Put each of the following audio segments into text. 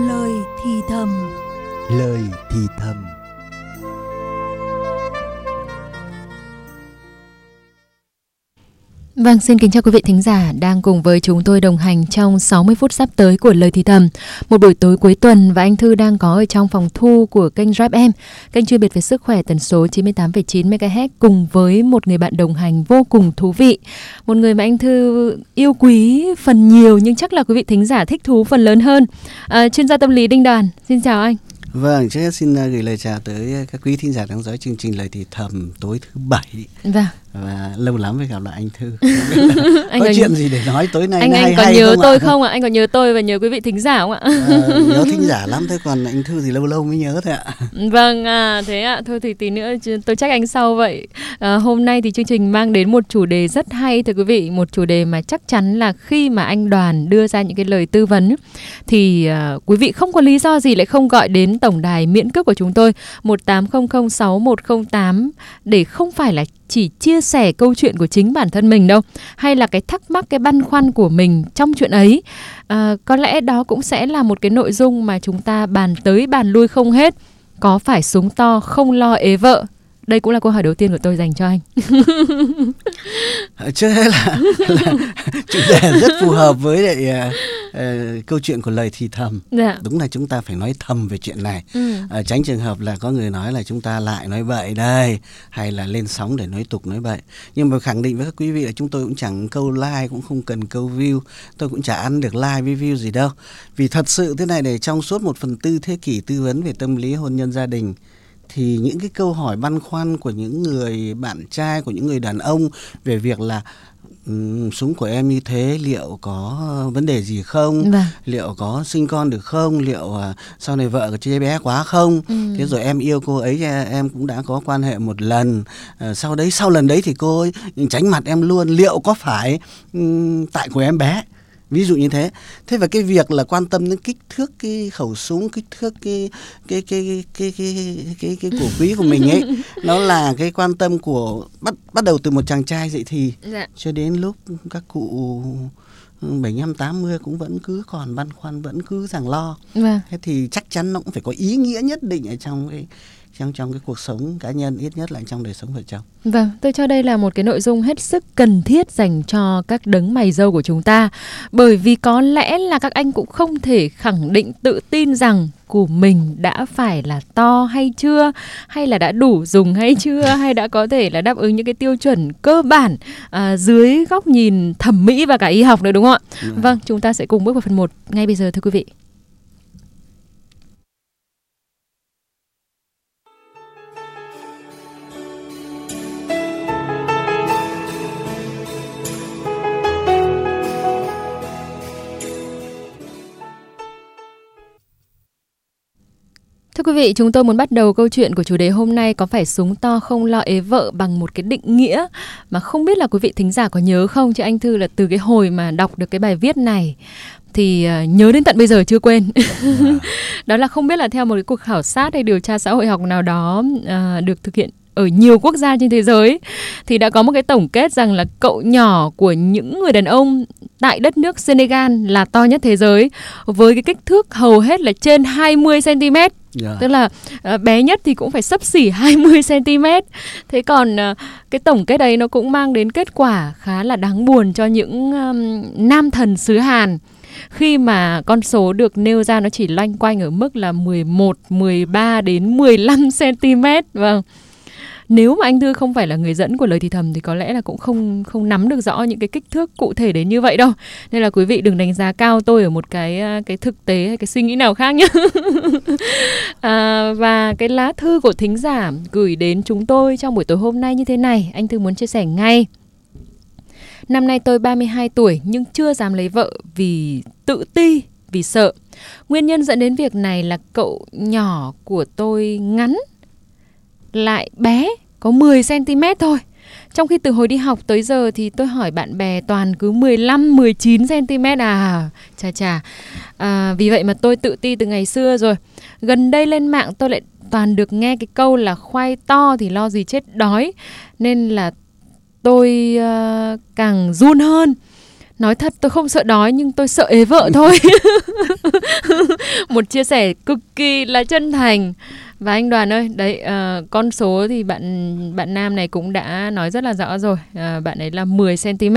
lời thì thầm. Lời thì thầm. Vâng, xin kính chào quý vị thính giả đang cùng với chúng tôi đồng hành trong 60 phút sắp tới của Lời Thì Thầm. Một buổi tối cuối tuần và anh Thư đang có ở trong phòng thu của kênh Rap Em, kênh chuyên biệt về sức khỏe tần số 98,9 MHz cùng với một người bạn đồng hành vô cùng thú vị. Một người mà anh Thư yêu quý phần nhiều nhưng chắc là quý vị thính giả thích thú phần lớn hơn. À, chuyên gia tâm lý Đinh Đoàn, xin chào anh. Vâng, trước hết xin à, gửi lời chào tới các quý thính giả đang dõi chương trình Lời Thì Thầm tối thứ bảy. Vâng. Và lâu lắm mới gặp lại anh thư. Anh có chuyện gì để nói tối nay anh anh hay còn hay nhớ không tôi ạ? không ạ? Anh còn nhớ tôi và nhớ quý vị thính giả không ạ? À, nhớ thính giả lắm thế còn anh thư thì lâu lâu mới nhớ thôi ạ. Vâng à thế ạ. Thôi thì tí nữa tôi trách anh sau vậy. À, hôm nay thì chương trình mang đến một chủ đề rất hay thưa quý vị. Một chủ đề mà chắc chắn là khi mà anh đoàn đưa ra những cái lời tư vấn thì à, quý vị không có lý do gì lại không gọi đến tổng đài miễn cước của chúng tôi một tám không không sáu một không tám để không phải là chỉ chia sẻ câu chuyện của chính bản thân mình đâu hay là cái thắc mắc cái băn khoăn của mình trong chuyện ấy. À, có lẽ đó cũng sẽ là một cái nội dung mà chúng ta bàn tới bàn lui không hết. Có phải súng to không lo ế vợ? Đây cũng là câu hỏi đầu tiên của tôi dành cho anh. Trước hết là, là chủ đề rất phù hợp với lại uh, câu chuyện của lời thì thầm. Dạ. đúng là chúng ta phải nói thầm về chuyện này. Ừ. uh, tránh trường hợp là có người nói là chúng ta lại nói bậy đây hay là lên sóng để nói tục nói bậy. Nhưng mà khẳng định với các quý vị là chúng tôi cũng chẳng câu like cũng không cần câu view. Tôi cũng chả ăn được like với view gì đâu. Vì thật sự thế này để trong suốt một phần tư thế kỷ tư vấn về tâm lý hôn nhân gia đình thì những cái câu hỏi băn khoăn của những người bạn trai của những người đàn ông về việc là um, súng của em như thế liệu có vấn đề gì không? Vâng. liệu có sinh con được không? Liệu uh, sau này vợ có chơi bé quá không? Ừ. thế rồi em yêu cô ấy em cũng đã có quan hệ một lần. Uh, sau đấy sau lần đấy thì cô ấy tránh mặt em luôn. Liệu có phải um, tại của em bé ví dụ như thế thế và cái việc là quan tâm đến kích thước cái khẩu súng kích thước cái cái cái cái cái cái cái, cái cổ quý của mình ấy nó là cái quan tâm của bắt bắt đầu từ một chàng trai dậy thì dạ. cho đến lúc các cụ bảy năm tám mươi cũng vẫn cứ còn băn khoăn vẫn cứ rằng lo vâng. thế thì chắc chắn nó cũng phải có ý nghĩa nhất định ở trong cái trong trong cái cuộc sống cá nhân ít nhất là trong đời sống vợ chồng. Vâng, tôi cho đây là một cái nội dung hết sức cần thiết dành cho các đấng mày dâu của chúng ta. Bởi vì có lẽ là các anh cũng không thể khẳng định tự tin rằng của mình đã phải là to hay chưa hay là đã đủ dùng hay chưa hay đã có thể là đáp ứng những cái tiêu chuẩn cơ bản à, dưới góc nhìn thẩm mỹ và cả y học nữa đúng không ạ? Ừ. Vâng, chúng ta sẽ cùng bước vào phần 1 ngay bây giờ thưa quý vị. Quý vị, chúng tôi muốn bắt đầu câu chuyện của chủ đề hôm nay có phải súng to không lo ế vợ bằng một cái định nghĩa mà không biết là quý vị thính giả có nhớ không chứ anh Thư là từ cái hồi mà đọc được cái bài viết này thì ờ, nhớ đến tận bây giờ chưa quên. đó là không biết là theo một cái cuộc khảo sát hay điều tra xã hội học nào đó uh, được thực hiện ở nhiều quốc gia trên thế giới thì đã có một cái tổng kết rằng là cậu nhỏ của những người đàn ông tại đất nước Senegal là to nhất thế giới với cái kích thước hầu hết là trên 20 cm. Yeah. Tức là uh, bé nhất thì cũng phải sấp xỉ 20 cm. Thế còn uh, cái tổng kết đấy nó cũng mang đến kết quả khá là đáng buồn cho những um, nam thần xứ Hàn khi mà con số được nêu ra nó chỉ loanh quanh ở mức là 11, 13 đến 15 cm. Vâng nếu mà anh Thư không phải là người dẫn của lời thì thầm thì có lẽ là cũng không không nắm được rõ những cái kích thước cụ thể đến như vậy đâu. Nên là quý vị đừng đánh giá cao tôi ở một cái à, cái thực tế hay cái suy nghĩ nào khác nhé à, và cái lá thư của thính giả gửi đến chúng tôi trong buổi tối hôm nay như thế này anh Thư muốn chia sẻ ngay. Năm nay tôi 32 tuổi nhưng chưa dám lấy vợ vì tự ti, vì sợ. Nguyên nhân dẫn đến việc này là cậu nhỏ của tôi ngắn lại bé có 10 cm thôi. Trong khi từ hồi đi học tới giờ thì tôi hỏi bạn bè toàn cứ 15 19 cm à. Chà chà. À, vì vậy mà tôi tự ti từ ngày xưa rồi. Gần đây lên mạng tôi lại toàn được nghe cái câu là khoai to thì lo gì chết đói. Nên là tôi uh, càng run hơn nói thật tôi không sợ đói nhưng tôi sợ ế vợ thôi một chia sẻ cực kỳ là chân thành và anh đoàn ơi đấy uh, con số thì bạn bạn nam này cũng đã nói rất là rõ rồi uh, bạn ấy là 10 cm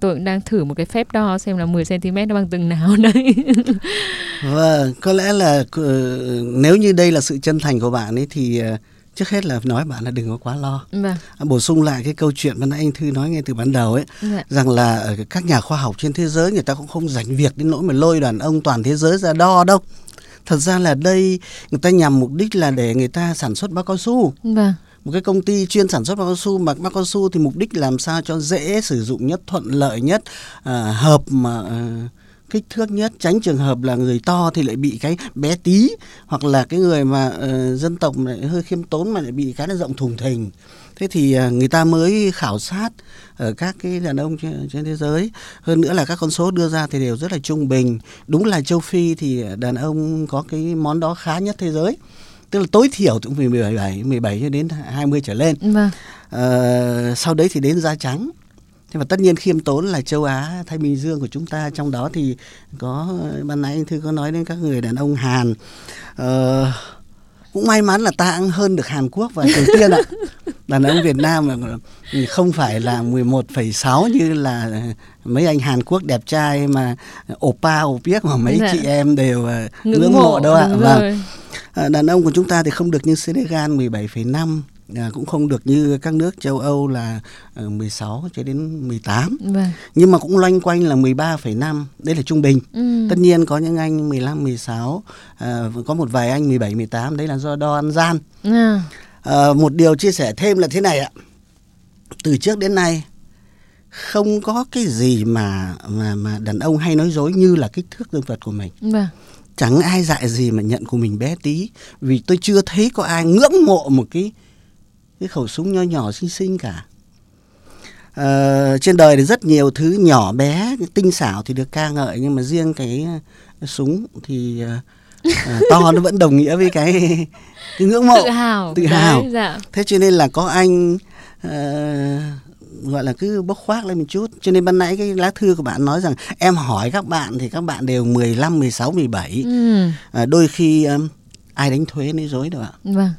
tôi cũng đang thử một cái phép đo xem là 10 cm nó bằng từng nào đấy. vâng, có lẽ là ờ, nếu như đây là sự chân thành của bạn ấy thì trước hết là nói bạn là đừng có quá lo vâng. À, bổ sung lại cái câu chuyện mà anh thư nói ngay từ ban đầu ấy dạ. rằng là các nhà khoa học trên thế giới người ta cũng không dành việc đến nỗi mà lôi đàn ông toàn thế giới ra đo đâu thật ra là đây người ta nhằm mục đích là để người ta sản xuất bao cao su. Vâng. Một cái công ty chuyên sản xuất bao cao su mà bao cao su thì mục đích làm sao cho dễ sử dụng nhất thuận lợi nhất à, hợp mà à, kích thước nhất. Tránh trường hợp là người to thì lại bị cái bé tí hoặc là cái người mà uh, dân tộc lại hơi khiêm tốn mà lại bị cái là rộng thùng thình thế thì uh, người ta mới khảo sát ở các cái đàn ông trên, trên thế giới. Hơn nữa là các con số đưa ra thì đều rất là trung bình. Đúng là châu phi thì đàn ông có cái món đó khá nhất thế giới. Tức là tối thiểu cũng từ 17 17 cho đến 20 trở lên. Vâng. À, sau đấy thì đến da trắng. Thế và tất nhiên khiêm tốn là châu Á Thái Bình Dương của chúng ta trong đó thì có ban nãy anh thư có nói đến các người đàn ông Hàn. Ờ, cũng may mắn là ta cũng hơn được Hàn Quốc và Triều Tiên ạ. Đàn ông Việt Nam mà không phải là 11,6 như là mấy anh Hàn Quốc đẹp trai mà oppa opiếc mà mấy dạ. chị em đều ờ, ngưỡng mộ. đâu ạ. Vâng. đàn ông của chúng ta thì không được như Senegal 17,5 à, cũng không được như các nước châu Âu là 16 ờ, cho đến 18 vâng. nhưng mà cũng loanh quanh là 13,5 đây là trung bình ừ. tất nhiên có những anh 15 16 à, có một vài anh 17 18 đấy là do đo ăn gian à. À, một điều chia sẻ thêm là thế này ạ từ trước đến nay không có cái gì mà mà mà đàn ông hay nói dối như là kích thước dương vật của mình vâng chẳng ai dạy gì mà nhận của mình bé tí vì tôi chưa thấy có ai ngưỡng mộ một cái cái khẩu súng nho nhỏ xinh xinh cả. À, trên đời thì rất nhiều thứ nhỏ bé tinh xảo thì được ca ngợi nhưng mà riêng cái, cái súng thì à, to nó vẫn đồng nghĩa với cái, cái ngưỡng mộ tự hào. tự hào. Đấy, dạ. thế cho nên là có anh à, gọi là cứ bốc khoác lên một chút. Cho nên ban nãy cái lá thư của bạn nói rằng em hỏi các bạn thì các bạn đều 15, 16, 17 ừ. à, đôi khi um, ai đánh thuế nói dối đâu ạ. Vâng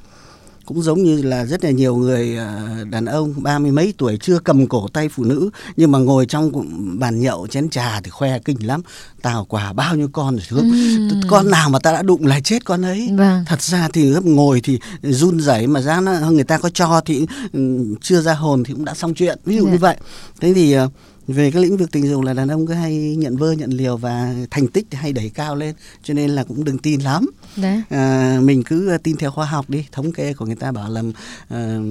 cũng giống như là rất là nhiều người à, đàn ông ba mươi mấy tuổi chưa cầm cổ tay phụ nữ nhưng mà ngồi trong bàn nhậu chén trà thì khoe kinh lắm tao quả bao nhiêu con rồi ừ. con nào mà ta đã đụng là chết con ấy vâng. thật ra thì ngồi thì run rẩy mà ra nó người ta có cho thì chưa ra hồn thì cũng đã xong chuyện ví dụ yeah. như dạ. vậy thế thì à, về cái lĩnh vực tình dục là đàn ông cứ hay nhận vơ nhận liều và thành tích hay đẩy cao lên cho nên là cũng đừng tin lắm. Đấy. À, mình cứ tin theo khoa học đi thống kê của người ta bảo là uh,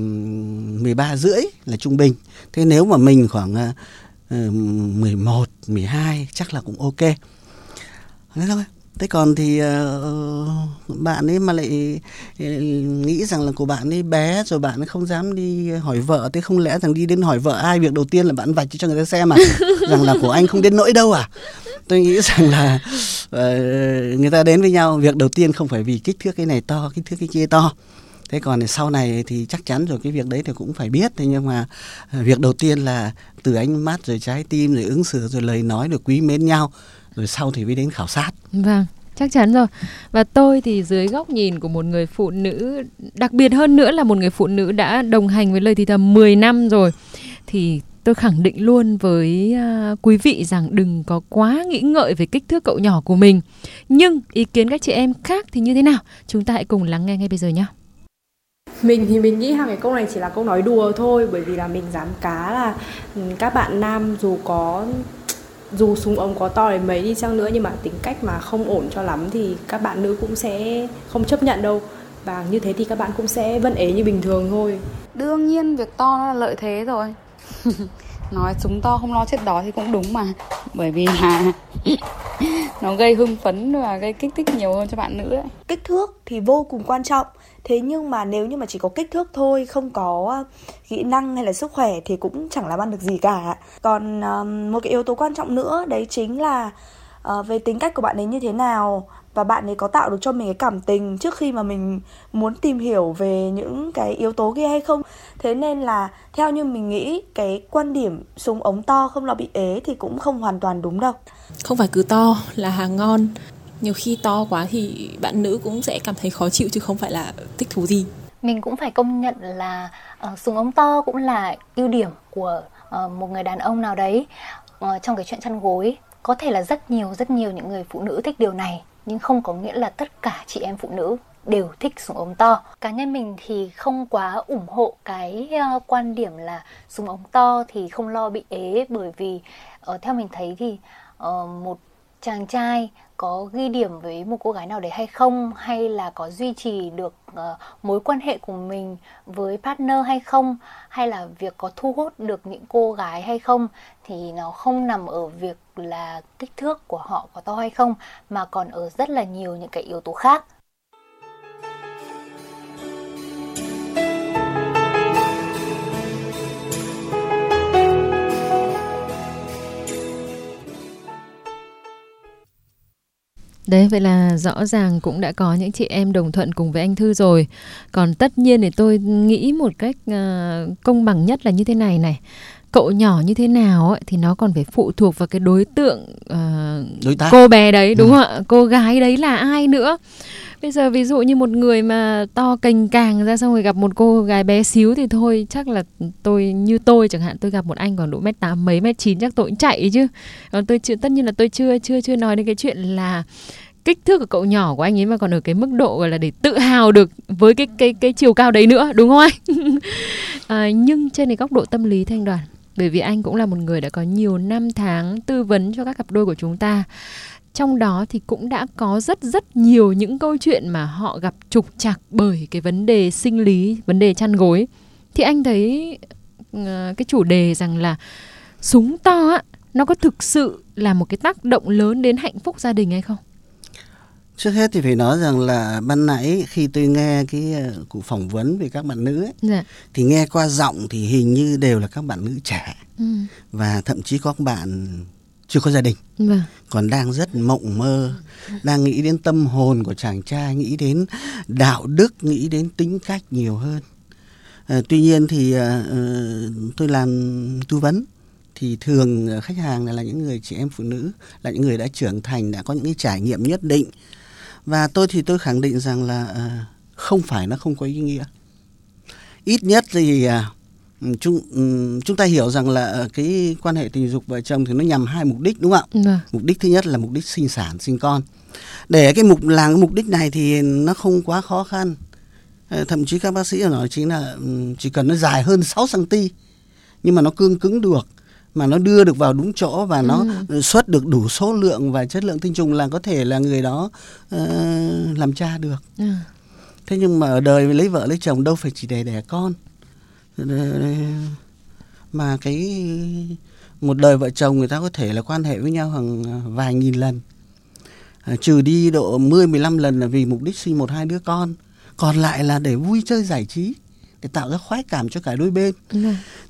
13 rưỡi là trung bình. Thế nếu mà mình khoảng uh, 11 12 chắc là cũng ok. Thế thôi thế còn thì uh, bạn ấy mà lại uh, nghĩ rằng là của bạn ấy bé rồi bạn ấy không dám đi hỏi vợ thế không lẽ rằng đi đến hỏi vợ ai việc đầu tiên là bạn vạch cho người ta xem à? Rằng là của anh không đến nỗi đâu à? Tôi nghĩ rằng là uh, người ta đến với nhau việc đầu tiên không phải vì kích thước cái này to kích thước cái kia to. Thế còn sau này thì chắc chắn rồi cái việc đấy thì cũng phải biết. Thế nhưng mà việc đầu tiên là từ ánh mắt rồi trái tim rồi ứng xử rồi lời nói được quý mến nhau rồi sau thì mới đến khảo sát. Vâng chắc chắn rồi. Và tôi thì dưới góc nhìn của một người phụ nữ đặc biệt hơn nữa là một người phụ nữ đã đồng hành với lời thì thầm 10 năm rồi thì tôi khẳng định luôn với uh, quý vị rằng đừng có quá nghĩ ngợi về kích thước cậu nhỏ của mình. Nhưng ý kiến các chị em khác thì như thế nào? Chúng ta hãy cùng lắng nghe ngay bây giờ nhé mình thì mình nghĩ rằng cái câu này chỉ là câu nói đùa thôi bởi vì là mình dám cá là ừ, các bạn nam dù có dù súng ống có to đến mấy đi chăng nữa nhưng mà tính cách mà không ổn cho lắm thì các bạn nữ cũng sẽ không chấp nhận đâu. Và như thế thì các bạn cũng sẽ vẫn ế như bình thường thôi. Đương nhiên việc to là lợi thế rồi. Nói súng to không lo chết đói thì cũng đúng mà. Bởi vì là nó gây hưng phấn và gây kích thích nhiều hơn cho bạn nữ ấy. kích thước thì vô cùng quan trọng thế nhưng mà nếu như mà chỉ có kích thước thôi không có ờ, kỹ năng hay là sức khỏe thì cũng chẳng làm ăn được gì cả. Còn um, một cái yếu tố quan trọng nữa đấy chính là uh, về tính cách của bạn ấy như thế nào và bạn ấy có tạo được cho mình cái cảm tình trước khi mà mình muốn tìm hiểu về những cái yếu tố kia hay không. Thế nên là theo như mình nghĩ cái quan điểm súng ống to không lo bị ế thì cũng không hoàn toàn đúng đâu. Không phải cứ to là hàng ngon nhiều khi to quá thì bạn nữ cũng sẽ cảm thấy khó chịu chứ không phải là thích thú gì mình cũng phải công nhận là uh, súng ống to cũng là ưu điểm của uh, một người đàn ông nào đấy uh, trong cái chuyện chăn gối có thể là rất nhiều rất nhiều những người phụ nữ thích điều này nhưng không có nghĩa là tất cả chị em phụ nữ đều thích súng ống to. Cá nhân mình thì không quá ủng hộ cái uh, quan điểm là súng ống to thì không lo bị ế bởi vì uh, theo mình thấy thì uh, một chàng trai có ghi điểm với một cô gái nào đấy hay không? Hay là có duy trì được uh, mối quan hệ của mình với partner hay không? Hay là việc có thu hút được những cô gái hay không? Thì nó không nằm ở việc là kích thước của họ có to hay không mà còn ở rất là nhiều những cái yếu tố khác. Đấy, vậy là rõ ràng cũng đã có những chị em đồng thuận cùng với anh Thư rồi. Còn tất nhiên thì tôi nghĩ một cách uh, công bằng nhất là như thế này này. Cậu nhỏ như thế nào ấy, thì nó còn phải phụ thuộc vào cái đối tượng uh, đối tác cô bé đấy đúng ừ. không ạ? Cô gái đấy là ai nữa? Bây giờ ví dụ như một người mà to cành càng ra xong rồi gặp một cô gái bé xíu thì thôi chắc là tôi như tôi chẳng hạn tôi gặp một anh còn độ mét tám mấy mét chín chắc tôi cũng chạy chứ. Còn tôi chưa tất nhiên là tôi chưa chưa chưa nói đến cái chuyện là kích thước của cậu nhỏ của anh ấy mà còn ở cái mức độ gọi là để tự hào được với cái cái cái chiều cao đấy nữa đúng không anh? à, nhưng trên cái góc độ tâm lý thanh đoàn bởi vì anh cũng là một người đã có nhiều năm tháng tư vấn cho các cặp đôi của chúng ta trong đó thì cũng đã có rất rất nhiều những câu chuyện mà họ gặp trục trặc bởi cái vấn đề sinh lý vấn đề chăn gối thì anh thấy uh, cái chủ đề rằng là súng to á nó có thực sự là một cái tác động lớn đến hạnh phúc gia đình hay không trước hết thì phải nói rằng là ban nãy khi tôi nghe cái ờ, cuộc phỏng vấn về các bạn nữ ấy, dạ. thì nghe qua giọng thì hình như đều là các bạn nữ trẻ ừ. và thậm chí có các bạn chưa có gia đình. Vâng. còn đang rất mộng mơ đang nghĩ đến tâm hồn của chàng trai nghĩ đến đạo đức nghĩ đến tính cách nhiều hơn. À, tuy nhiên thì à, tôi làm tư vấn thì thường khách hàng là những người chị em phụ nữ là những người đã trưởng thành đã có những cái trải nghiệm nhất định. Và tôi thì tôi khẳng định rằng là à, không phải nó không có ý nghĩa. Ít nhất thì à, chúng chúng ta hiểu rằng là à, cái quan hệ tình dục vợ chồng thì nó nhằm hai mục đích đúng không ạ vâng. mục đích thứ nhất là mục đích sinh sản sinh con để cái mục làm cái mục đích này thì nó không quá khó khăn thậm chí các bác sĩ nói chính là chỉ cần nó dài hơn 6 cm nhưng mà nó cương cứng được mà nó đưa được vào đúng chỗ và nó ừ. xuất được đủ số lượng và chất lượng tinh trùng là có thể là người đó uh, làm cha được ừ. thế nhưng mà ở đời lấy vợ lấy chồng đâu phải chỉ để đẻ con mà cái một đời vợ chồng người ta có thể là quan hệ với nhau hàng vài nghìn lần. À, trừ đi độ 10 15 lần là vì mục đích sinh một hai đứa con. Còn lại là để vui chơi giải trí để tạo ra khoái cảm cho cả đôi bên. Ừ.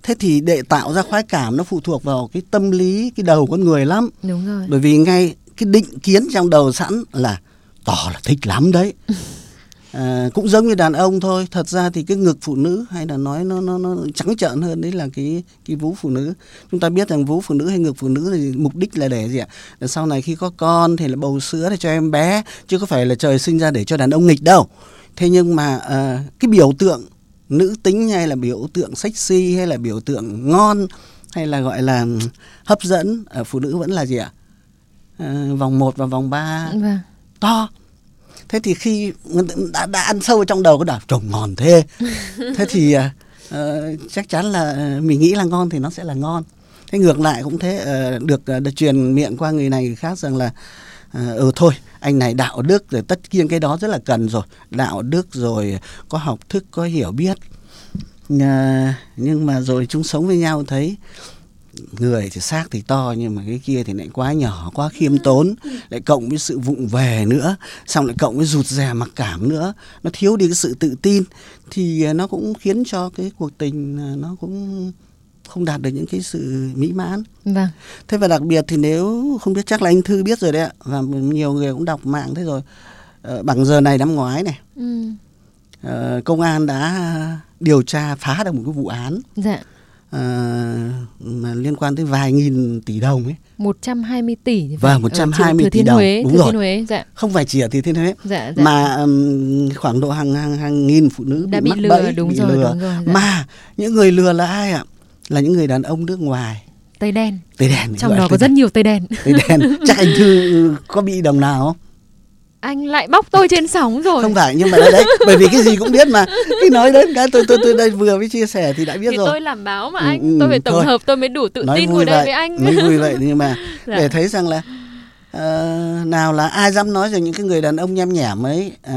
thế thì để tạo ra khoái cảm nó phụ thuộc vào cái tâm lý cái đầu con người lắm. Đúng rồi. Bởi vì ngay cái định kiến trong đầu sẵn là tỏ là thích lắm đấy à, cũng giống như đàn ông thôi. Thật ra thì cái ngực phụ nữ hay là nói nó nó nó trắng trợn hơn đấy là cái cái vú phụ nữ. Chúng ta biết rằng vú phụ nữ hay ngực phụ nữ thì mục đích là để gì ạ? Để sau này khi có con thì là bầu sữa để cho em bé chứ có phải là trời sinh ra để cho đàn ông nghịch đâu. Thế nhưng mà uh, cái biểu tượng nữ tính hay là biểu tượng sexy hay là biểu tượng ngon hay là gọi là hấp dẫn ở phụ nữ vẫn là gì ạ? À, vòng 1 và vòng 3 vâng. to thế thì khi đã, đã ăn sâu trong đầu cái đảo trồng ngon thế. Thế thì uh, chắc chắn là mình nghĩ là ngon thì nó sẽ là ngon. Thế ngược lại cũng thế uh, được, uh, được truyền miệng qua người này người khác rằng là uh, ừ thôi anh này đạo đức rồi tất nhiên cái đó rất là cần rồi. Đạo đức rồi có học thức có hiểu biết. À, nhưng mà rồi chúng sống với nhau thấy người thì xác thì to nhưng mà cái kia thì lại quá nhỏ quá khiêm tốn. Lại cộng với sự vụng về nữa xong lại cộng với rụt rè mặc cảm nữa. Nó thiếu đi cái sự tự tin. Thì nó cũng khiến cho cái cuộc tình nó cũng không đạt được những cái sự mỹ mãn. Vâng. Thế và đặc biệt thì nếu không biết chắc là anh thư biết rồi đấy ạ và nhiều người cũng đọc mạng thế rồi. Ờ, bằng giờ này năm ngoái này ừ. ờ, công an đã điều tra phá được một cái vụ án. Dạ mà liên quan tới vài nghìn tỷ đồng ấy 120 tỷ Vâng, phải, ở 120 Thừa tỷ đồng, Huế, đúng Thừa rồi. Thiên Huế, dạ. không phải chỉ ở Thừa Thiên Huế Dạ, dạ. mà ừm, khoảng độ hàng hàng hàng nghìn phụ nữ Đã bị mắc lừa, bẫy, đúng bị rồi, lừa. đúng rồi, dạ. mà những người lừa là ai ạ là những người đàn ông nước ngoài Tây đen. tây đen Trong đó có rất nhiều tây đen. tây đen chắc anh thư có bị đồng nào không Anh lại bóc tôi trên sóng rồi. không phải nhưng mà đấy, đấy bởi vì cái gì cũng biết mà khi nói đến cái tôi tôi tôi đây vừa mới chia sẻ thì đã biết thì rồi tôi làm báo mà Ừ, anh, ừ, tôi phải tổng thôi. hợp tôi mới đủ tự nói tin ngồi đây với anh. nói vui vậy nhưng mà Dạ. để thấy rằng là ờ, nào là ai dám nói rằng những cái người đàn ông nhem nhảm ấy ờ,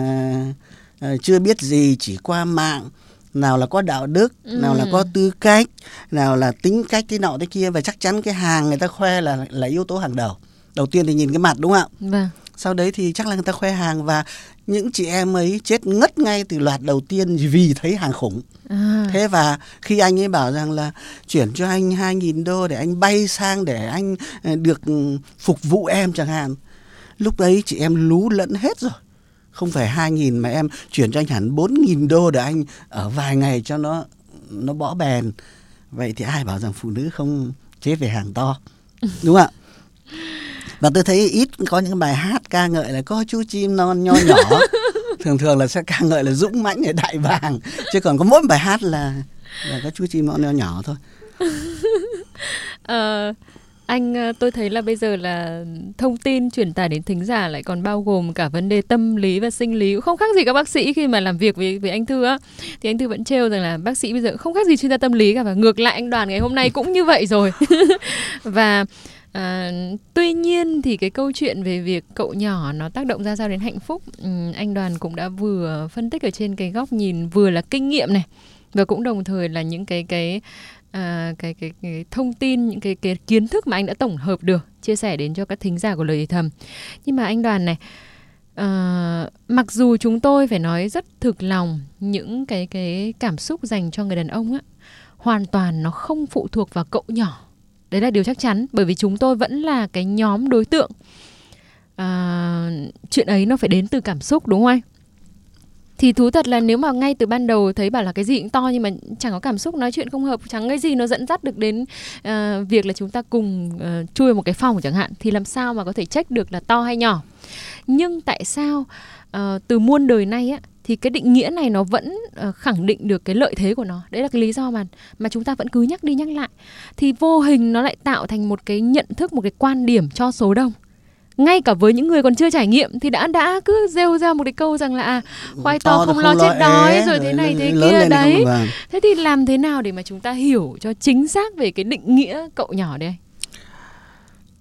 ờ, chưa biết gì chỉ qua mạng nào là có đạo đức nào là Ừ. có tư cách nào là tính cách cái nọ cái kia và chắc chắn cái hàng người ta khoe là là yếu tố hàng đầu đầu tiên thì nhìn cái mặt đúng không ạ Vâng. Sau đấy thì chắc là người ta khoe hàng và những chị em ấy chết ngất ngay từ loạt đầu tiên vì thấy hàng khủng. À, thế và khi anh ấy bảo rằng là chuyển cho anh 2.000 đô để anh bay sang để anh ờ, được ừ, phục vụ em chẳng hạn lúc đấy chị em lú lẫn hết rồi. Không phải 2.000 mà em chuyển cho anh hẳn 4.000 đô để anh ở vài ngày cho nó nó bỏ bèn vậy thì ai bảo rằng phụ nữ không chế về hàng to đúng không ạ và tôi thấy ít có những bài hát ca ngợi là có chú chim non nho nhỏ. Thường thường là sẽ ca ngợi là dũng mãnh để đại bàng. Chứ còn có mỗi bài hát là là có chú chim non nho nhỏ thôi. Ờ, anh ờ, tôi thấy là bây giờ là thông tin truyền tải đến thính giả lại còn bao gồm cả vấn đề tâm lý và sinh lý. Không khác gì các bác sĩ khi mà làm việc với với anh Thư á. Thì anh Thư vẫn trêu rằng là bác sĩ bây giờ không khác gì chuyên gia tâm lý cả. Và ngược lại anh Đoàn ngày hôm nay cũng như vậy rồi. Và À, tuy nhiên thì cái câu chuyện về việc cậu nhỏ nó tác động ra sao đến hạnh phúc ừ, anh đoàn cũng đã vừa phân tích ở trên cái góc nhìn vừa là kinh nghiệm này và cũng đồng thời là những cái cái à, cái, cái cái thông tin những cái cái kiến thức mà anh đã tổng hợp được chia sẻ đến cho các thính giả của lời thầm. Nhưng mà anh đoàn này à, mặc dù chúng tôi phải nói rất thực lòng những cái cái cảm xúc dành cho người đàn ông á hoàn toàn nó không phụ thuộc vào cậu nhỏ đấy là điều chắc chắn bởi vì chúng tôi vẫn là cái nhóm đối tượng. À, chuyện ấy nó phải đến từ cảm xúc đúng không anh? Thì thú thật là nếu mà ngay từ ban đầu thấy bảo là cái gì cũng to nhưng mà chẳng có cảm xúc nói chuyện không hợp chẳng cái gì nó dẫn dắt được đến uh, việc là chúng ta cùng uh, chui một cái phòng chẳng hạn thì làm sao mà có thể trách được là to hay nhỏ? Nhưng tại sao uh, từ muôn đời nay á thì cái định nghĩa này nó vẫn ờ, khẳng định được cái lợi thế của nó. Đấy là cái lý do mà mà chúng ta vẫn cứ nhắc đi nhắc lại. Thì vô hình nó lại tạo thành một cái nhận thức một cái quan điểm cho số đông. Ngay cả với những người còn chưa trải nghiệm thì đã đã cứ rêu ra một cái câu rằng là à, khoai to, To không là lo không chết đói é, rồi thế này thế kia không- đấy. thế thì làm thế nào để mà chúng ta hiểu cho chính xác về cái định nghĩa cậu nhỏ đây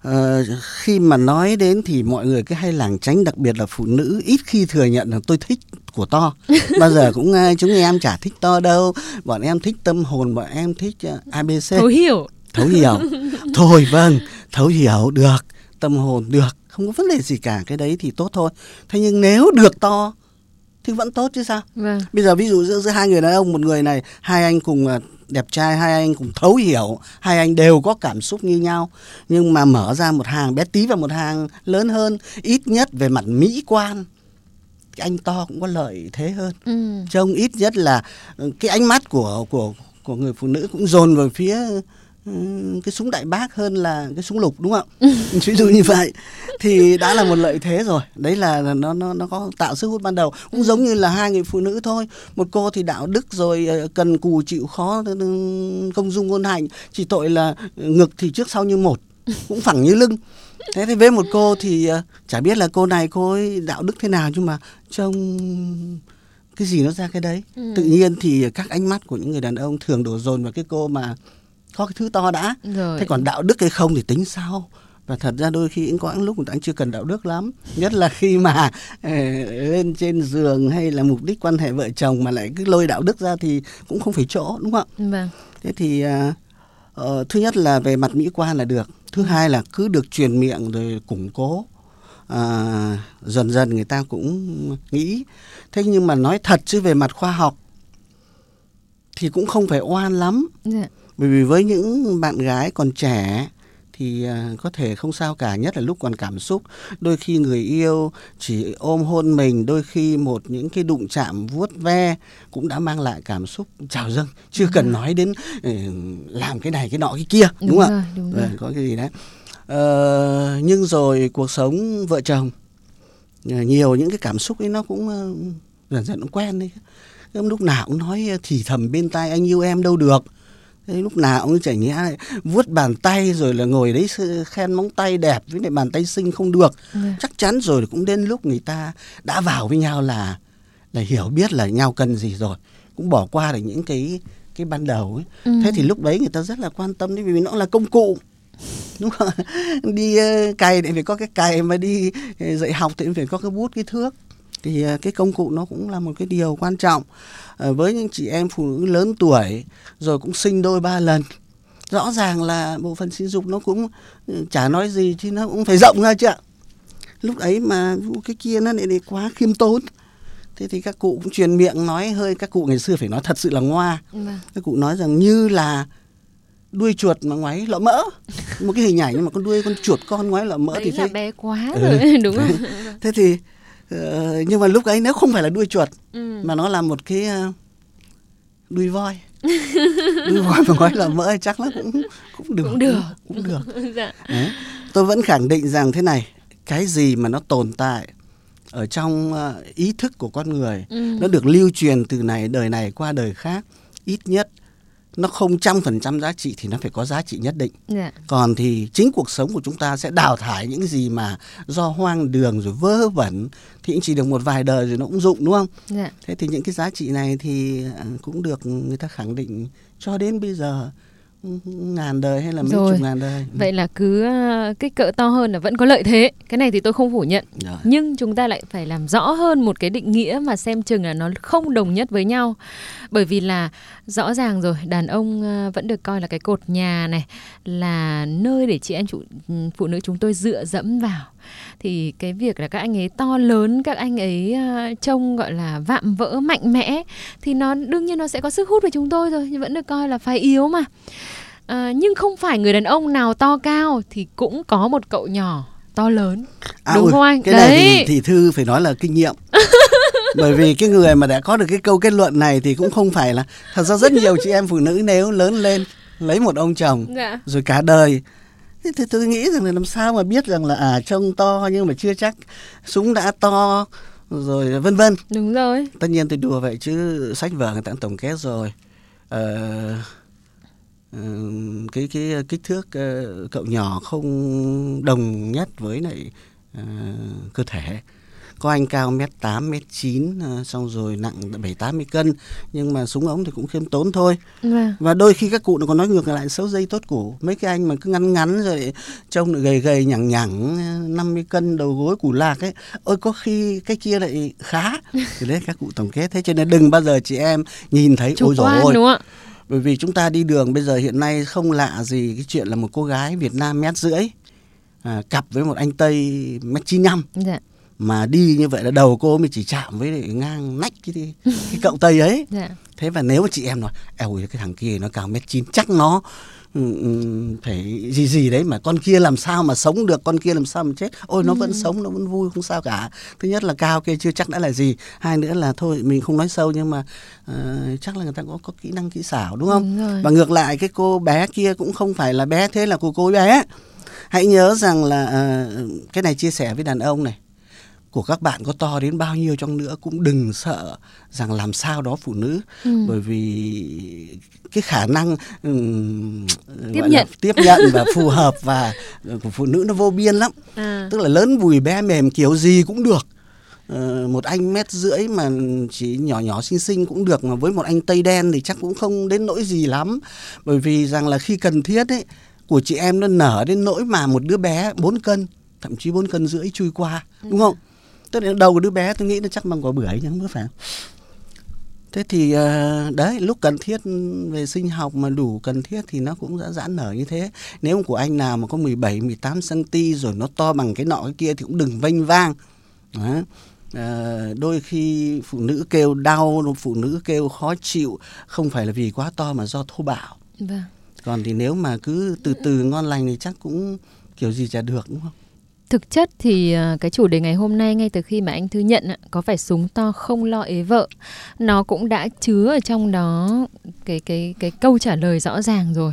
Ờ, khi mà nói đến thì mọi người cứ hay lảng tránh đặc biệt là phụ nữ ít khi thừa nhận là tôi thích của to. Bao giờ cũng uh, chúng em chả thích to đâu. Bọn em thích tâm hồn bọn em thích uh, abc thấu hiểu. Thấu hiểu. Thôi vâng thấu hiểu được. Tâm hồn được. Không có vấn đề gì cả cái đấy thì tốt thôi. Thế nhưng nếu được to thì vẫn tốt chứ sao? Vâng. Bây giờ ví dụ giữa, giữa hai người đàn ông một người này hai anh cùng đẹp trai hai anh cùng thấu hiểu hai anh đều có cảm xúc như nhau nhưng mà mở ra một hàng bé tí và một hàng lớn hơn ít nhất về mặt mỹ quan cái anh to cũng có lợi thế hơn ừ. trông ít nhất là ừ, cái ánh mắt của của của người phụ nữ cũng dồn vào phía cái súng đại bác hơn là cái súng lục đúng không? Ạ ví dụ như vậy. Thì đã là một lợi thế rồi. Đấy là nó nó nó có tạo sức hút ban đầu. Cũng giống như là hai người phụ nữ thôi. Một cô thì đạo đức rồi ờ, cần cù chịu khó ừ, công dung ngôn hạnh chỉ tội là ngực thì trước sau như một cũng phẳng như lưng. Thế thì với một cô thì ờ, chả biết là cô này cô ấy đạo đức thế nào nhưng mà trông cái gì nó ra cái đấy. Ừ. tự nhiên thì các ánh mắt của những người đàn ông thường đổ dồn vào cái cô mà có cái thứ to đã. Rồi. Thế còn đạo đức hay không thì tính sau. Và thật ra đôi khi cũng có những lúc người ta chưa cần đạo đức lắm. Nhất là khi mà ờ, lên trên giường hay là mục đích quan hệ vợ chồng mà lại cứ lôi đạo đức ra thì cũng không phải chỗ đúng không ạ? Vâng. Thế thì ờ, thứ nhất là về mặt mỹ quan là được. Thứ hai là cứ được truyền miệng rồi củng cố. À, dần dần người ta cũng nghĩ. Thế nhưng mà nói thật chứ về mặt khoa học thì cũng không phải oan lắm. Dạ bởi vì với những bạn gái còn trẻ thì à, có thể không sao cả nhất là lúc còn cảm xúc. Đôi khi người yêu chỉ ôm hôn mình đôi khi một những cái đụng chạm vuốt ve cũng đã mang lại cảm xúc. Trào dâng chưa Đúng cần rồi. nói đến ừ, làm cái này cái nọ cái kia đúng, Đúng không rồi, đúng Vâng, rồi. có cái gì đấy. Ờ, nhưng rồi cuộc sống vợ chồng ờ, nhiều những cái cảm xúc ấy nó cũng ờ, dần dần nó quen đi lúc nào cũng nói thì thầm bên tai anh yêu em đâu được Thế lúc nào cũng chảy nhẽ lại vuốt bàn tay rồi là ngồi đấy khen móng tay đẹp với lại bàn tay xinh không được. Vâng. chắc chắn rồi cũng đến lúc người ta đã vào với nhau là là hiểu biết là nhau cần gì rồi cũng bỏ qua được những cái cái ban đầu ấy. Ừ. thế thì lúc đấy người ta rất là quan tâm đến vì nó là công cụ. Đúng không? Đi ờ, cày thì phải có cái cày mà đi ờ, dạy học thì phải có cái bút cái thước thì ờ, cái công cụ nó cũng là một cái điều quan trọng Ờ, với những chị em phụ nữ lớn tuổi rồi cũng sinh đôi ba lần. Rõ ràng là bộ phận sinh dục nó cũng ừ, chả nói gì chứ nó cũng phải rộng ra chứ ạ. Lúc ấy mà cái kia nó lại, lại quá khiêm tốn. Thế thì các cụ cũng truyền miệng nói hơi các cụ ngày xưa phải nói thật sự là ngoa. Vâng. các cụ nói rằng như là đuôi chuột mà ngoáy lọ mỡ. Một cái hình ảnh nhưng mà con đuôi con chuột con ngoáy lọ mỡ Đấy thì là thấy bé quá Ừ. rồi đúng không? Thế thì ờ, nhưng mà lúc ấy nếu không phải là đuôi chuột Ừ. mà nó là một cái ờ, đuôi voi đuôi voi mà ngoáy lọ mỡ chắc là cũng cũng được Cũng được. cũng được dạ. Đấy. Tôi vẫn khẳng định rằng thế này, cái gì mà nó tồn tại ở trong ờ, ý thức của con người, Ừ. nó được lưu truyền từ này đời này qua đời khác, ít nhất nó không trăm phần trăm giá trị thì nó phải có giá trị nhất định. dạ Còn thì chính cuộc sống của chúng ta sẽ đào thải những gì mà do hoang đường rồi vớ vẩn thì cũng chỉ được một vài đời rồi nó cũng dụng đúng không? dạ Thế thì những cái giá trị này thì ờ, cũng được người ta khẳng định cho đến bây giờ ngàn đời hay là mấy Rồi. chục ngàn đời. vậy là cứ ờ, kích cỡ to hơn là vẫn có lợi thế cái này thì tôi không phủ nhận Rồi. nhưng chúng ta lại phải làm rõ hơn một cái định nghĩa mà xem chừng là nó không đồng nhất với nhau bởi vì là rõ ràng rồi đàn ông ờ, vẫn được coi là cái cột nhà này là nơi để chị em ừ, phụ nữ chúng tôi dựa dẫm vào thì cái việc là các anh ấy to lớn các anh ấy ờ, trông gọi là vạm vỡ mạnh mẽ thì nó đương nhiên nó sẽ có sức hút với chúng tôi rồi nhưng vẫn được coi là phái yếu mà. À, nhưng không phải người đàn ông nào to cao thì cũng có một cậu nhỏ to lớn. À, đúng ui, không anh? Cái này thì, đấy. thì Thư phải nói là kinh nghiệm. Bởi vì cái người mà đã có được cái câu kết luận này thì cũng không phải là thật ra rất nhiều chị em phụ nữ nếu lớn lên lấy một ông chồng dạ. rồi cả đời thế thì tôi nghĩ rằng là làm sao mà biết rằng là à trông to nhưng mà chưa chắc súng đã to rồi vân vân. Đúng rồi. Tất nhiên tôi đùa vậy chứ sách vở người ta cũng tổng kết rồi. Ờ, ờ, cái cái kích thước ờ, cậu nhỏ không đồng nhất với lại ờ, cơ thể có anh cao mét tám mét chín ờ, xong rồi nặng bảy tám mươi cân. Nhưng mà súng ống thì cũng khiêm tốn thôi. Vâng. Và đôi khi các cụ nó còn nói ngược lại xấu dây tốt củ mấy cái anh mà cứ ngắn ngắn rồi trông gầy gầy nhẳng nhẳng 50 cân đầu gối củ lạc ấy. Ôi có khi cái kia lại khá. Thì đấy các cụ tổng kết. Thế cho nên đừng bao giờ chị em nhìn thấy chủ ôi quan ôi. đúng không ạ? Bởi vì chúng ta đi đường bây giờ hiện nay không lạ gì cái chuyện là một cô gái Việt Nam mét rưỡi à, cặp với một anh Tây mét chín năm. Dạ mà đi như vậy là đầu cô mới chỉ chạm với ngang nách cái, cái cậu Tây ấy. Dạ. Thế và nếu mà chị em nói eo cái thằng kia nó cao mét chín chắc nó ừ, ừ, phải gì gì đấy mà con kia làm sao mà sống được con kia làm sao mà chết? Ôi nó vẫn sống nó vẫn vui không sao cả. Thứ nhất là cao kia chưa chắc đã là gì hai nữa là thôi mình không nói sâu nhưng mà ờ, chắc là người ta có có kỹ năng kỹ xảo đúng không? Đúng và ngược lại cái cô bé kia cũng không phải là bé thế là của cô bé. Hãy nhớ rằng là ờ, cái này chia sẻ với đàn ông này của các bạn có to đến bao nhiêu chăng nữa cũng đừng sợ rằng làm sao đó phụ nữ. Ừ. bởi vì cái khả năng ừm, Tiếp nhận. tiếp nhận và phù hợp và của phụ nữ nó vô biên lắm. À. Tức là lớn vùi bé mềm kiểu gì cũng được. Ờ, một anh mét rưỡi mà chỉ nhỏ nhỏ xinh xinh cũng được mà với một anh tây đen thì chắc cũng không đến nỗi gì lắm. Bởi vì rằng là khi cần thiết ấy của chị em nó nở đến nỗi mà một đứa bé 4 cân thậm chí 4 cân rưỡi chui qua đúng không tức là đầu của đứa bé tôi nghĩ nó chắc bằng quả bưởi nhưng không phải. Thế thì ờ, đấy lúc cần thiết về sinh học mà đủ cần thiết thì nó cũng đã giãn nở như thế. Nếu của anh nào mà có 17 18 cm rồi nó to bằng cái nọ cái kia thì cũng đừng vênh vang. Đó. Ờ, đôi khi phụ nữ kêu đau phụ nữ kêu khó chịu không phải là vì quá to mà do thô bạo. Vâng. Còn thì nếu mà cứ từ từ ngon lành thì chắc cũng kiểu gì chả được đúng không Thực chất thì à, cái chủ đề ngày hôm nay ngay từ khi mà anh Thư nhận có phải súng to không lo ế vợ nó cũng đã chứa ở trong đó cái cái cái câu trả lời rõ ràng rồi.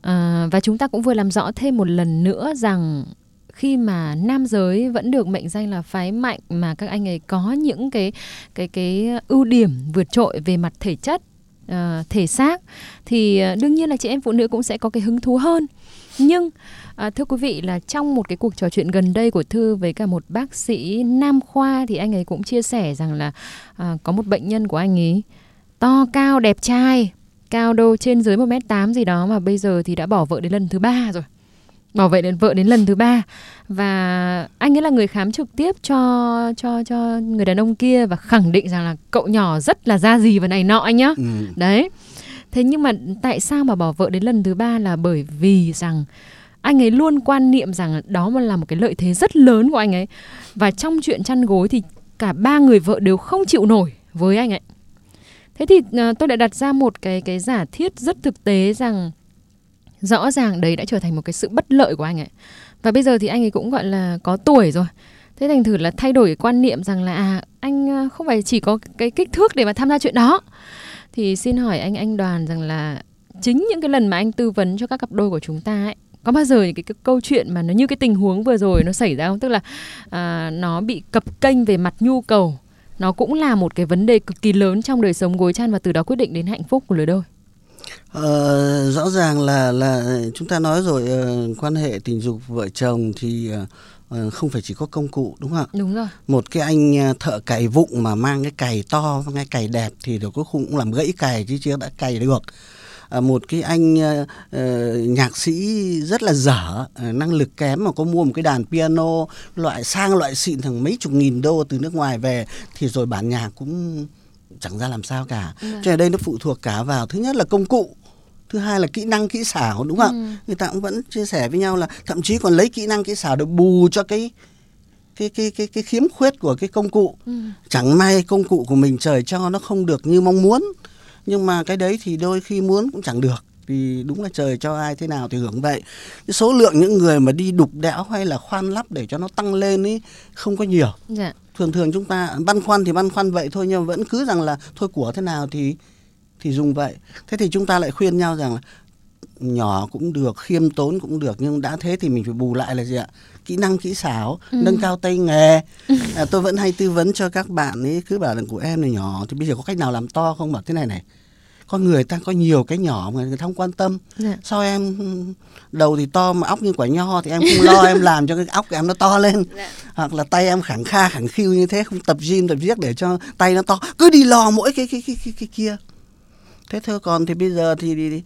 À, và chúng ta cũng vừa làm rõ thêm một lần nữa rằng khi mà nam giới vẫn được mệnh danh là phái mạnh mà các anh ấy có những cái cái cái ưu điểm vượt trội về mặt thể chất uh, thể xác thì à, đương nhiên là chị em phụ nữ cũng sẽ có cái hứng thú hơn nhưng À, thưa quý vị là trong một cái cuộc trò chuyện gần đây của Thư với cả một bác sĩ nam khoa thì anh ấy cũng chia sẻ rằng là à, có một bệnh nhân của anh ấy to cao đẹp trai cao đâu trên dưới một m tám gì đó mà bây giờ thì đã bỏ vợ đến lần thứ ba rồi. Bảo vệ đến vợ đến lần thứ ba. Và anh ấy là người khám trực tiếp cho cho cho người đàn ông kia và khẳng định rằng là cậu nhỏ rất là ra gì và này nọ anh nhá. Ừ. đấy thế nhưng mà tại sao mà bỏ vợ đến lần thứ ba là bởi vì rằng anh ấy luôn quan niệm rằng đó mà là một cái lợi thế rất lớn của anh ấy. Và trong chuyện chăn gối thì cả ba người vợ đều không chịu nổi với anh ấy. Thế thì uh, tôi đã đặt ra một cái cái giả thiết rất thực tế rằng rõ ràng đấy đã trở thành một cái sự bất lợi của anh ấy. Và bây giờ thì anh ấy cũng gọi là có tuổi rồi. Thế thành thử là thay đổi quan niệm rằng là à anh ờ, không phải chỉ có cái kích thước để mà tham gia chuyện đó thì xin hỏi anh anh đoàn rằng là chính những cái lần mà anh tư vấn cho các cặp đôi của chúng ta ấy có bao giờ những cái, cái câu chuyện mà nó như cái tình huống vừa rồi nó xảy ra không? Tức là à, nó bị cập kênh về mặt nhu cầu nó cũng là một cái vấn đề cực kỳ lớn trong đời sống gối chăn và từ đó quyết định đến hạnh phúc của lứa đôi. Ờ, rõ ràng là là chúng ta nói rồi uh, quan hệ tình dục vợ chồng thì uh, không phải chỉ có công cụ đúng không ạ? Đúng rồi. Một cái anh thợ cày vụng mà mang cái cày to, cái cày đẹp thì được cuối cùng cũng làm gãy cày chứ chưa đã cày được. À, một cái anh uh, nhạc sĩ rất là dở năng lực kém mà có mua một cái đàn piano loại sang loại xịn thằng mấy chục nghìn đô từ nước ngoài về thì rồi bản nhạc cũng chẳng ra làm sao cả ừ. cho nên đây nó phụ thuộc cả vào thứ nhất là công cụ thứ hai là kỹ năng kỹ xảo đúng không ừ. người ta cũng vẫn chia sẻ với nhau là thậm chí còn lấy kỹ năng kỹ xảo để bù cho cái cái cái cái cái khiếm khuyết của cái công cụ ừ. chẳng may công cụ của mình trời cho nó không được như mong muốn nhưng mà cái đấy thì đôi khi muốn cũng chẳng được vì đúng là trời cho ai thế nào thì hưởng vậy cái số lượng những người mà đi đục đẽo hay là khoan lắp để cho nó tăng lên ấy không có nhiều dạ. thường thường chúng ta băn khoăn thì băn khoăn vậy thôi nhưng mà vẫn cứ rằng là thôi của thế nào thì thì dùng vậy. Thế thì chúng ta lại khuyên nhau rằng là nhỏ cũng được khiêm tốn cũng được nhưng đã thế thì mình phải bù lại là gì ạ? Kỹ năng kỹ xảo ừ. nâng cao tay nghề. À, tôi vẫn hay tư vấn cho các bạn ấy cứ bảo là của em này nhỏ thì bây giờ có cách nào làm to không? Bảo thế này này con người ta có nhiều cái nhỏ mà người ta không quan tâm. Dạ. sao em đầu thì to mà óc như quả nho thì em không lo em làm cho cái óc của em nó to lên? Dạ. hoặc là tay em khẳng kha khẳng khiu như thế không tập gym tập viết để cho tay nó to. Cứ đi lo mỗi cái cái cái cái, cái kia thế thôi còn thì bây giờ thì,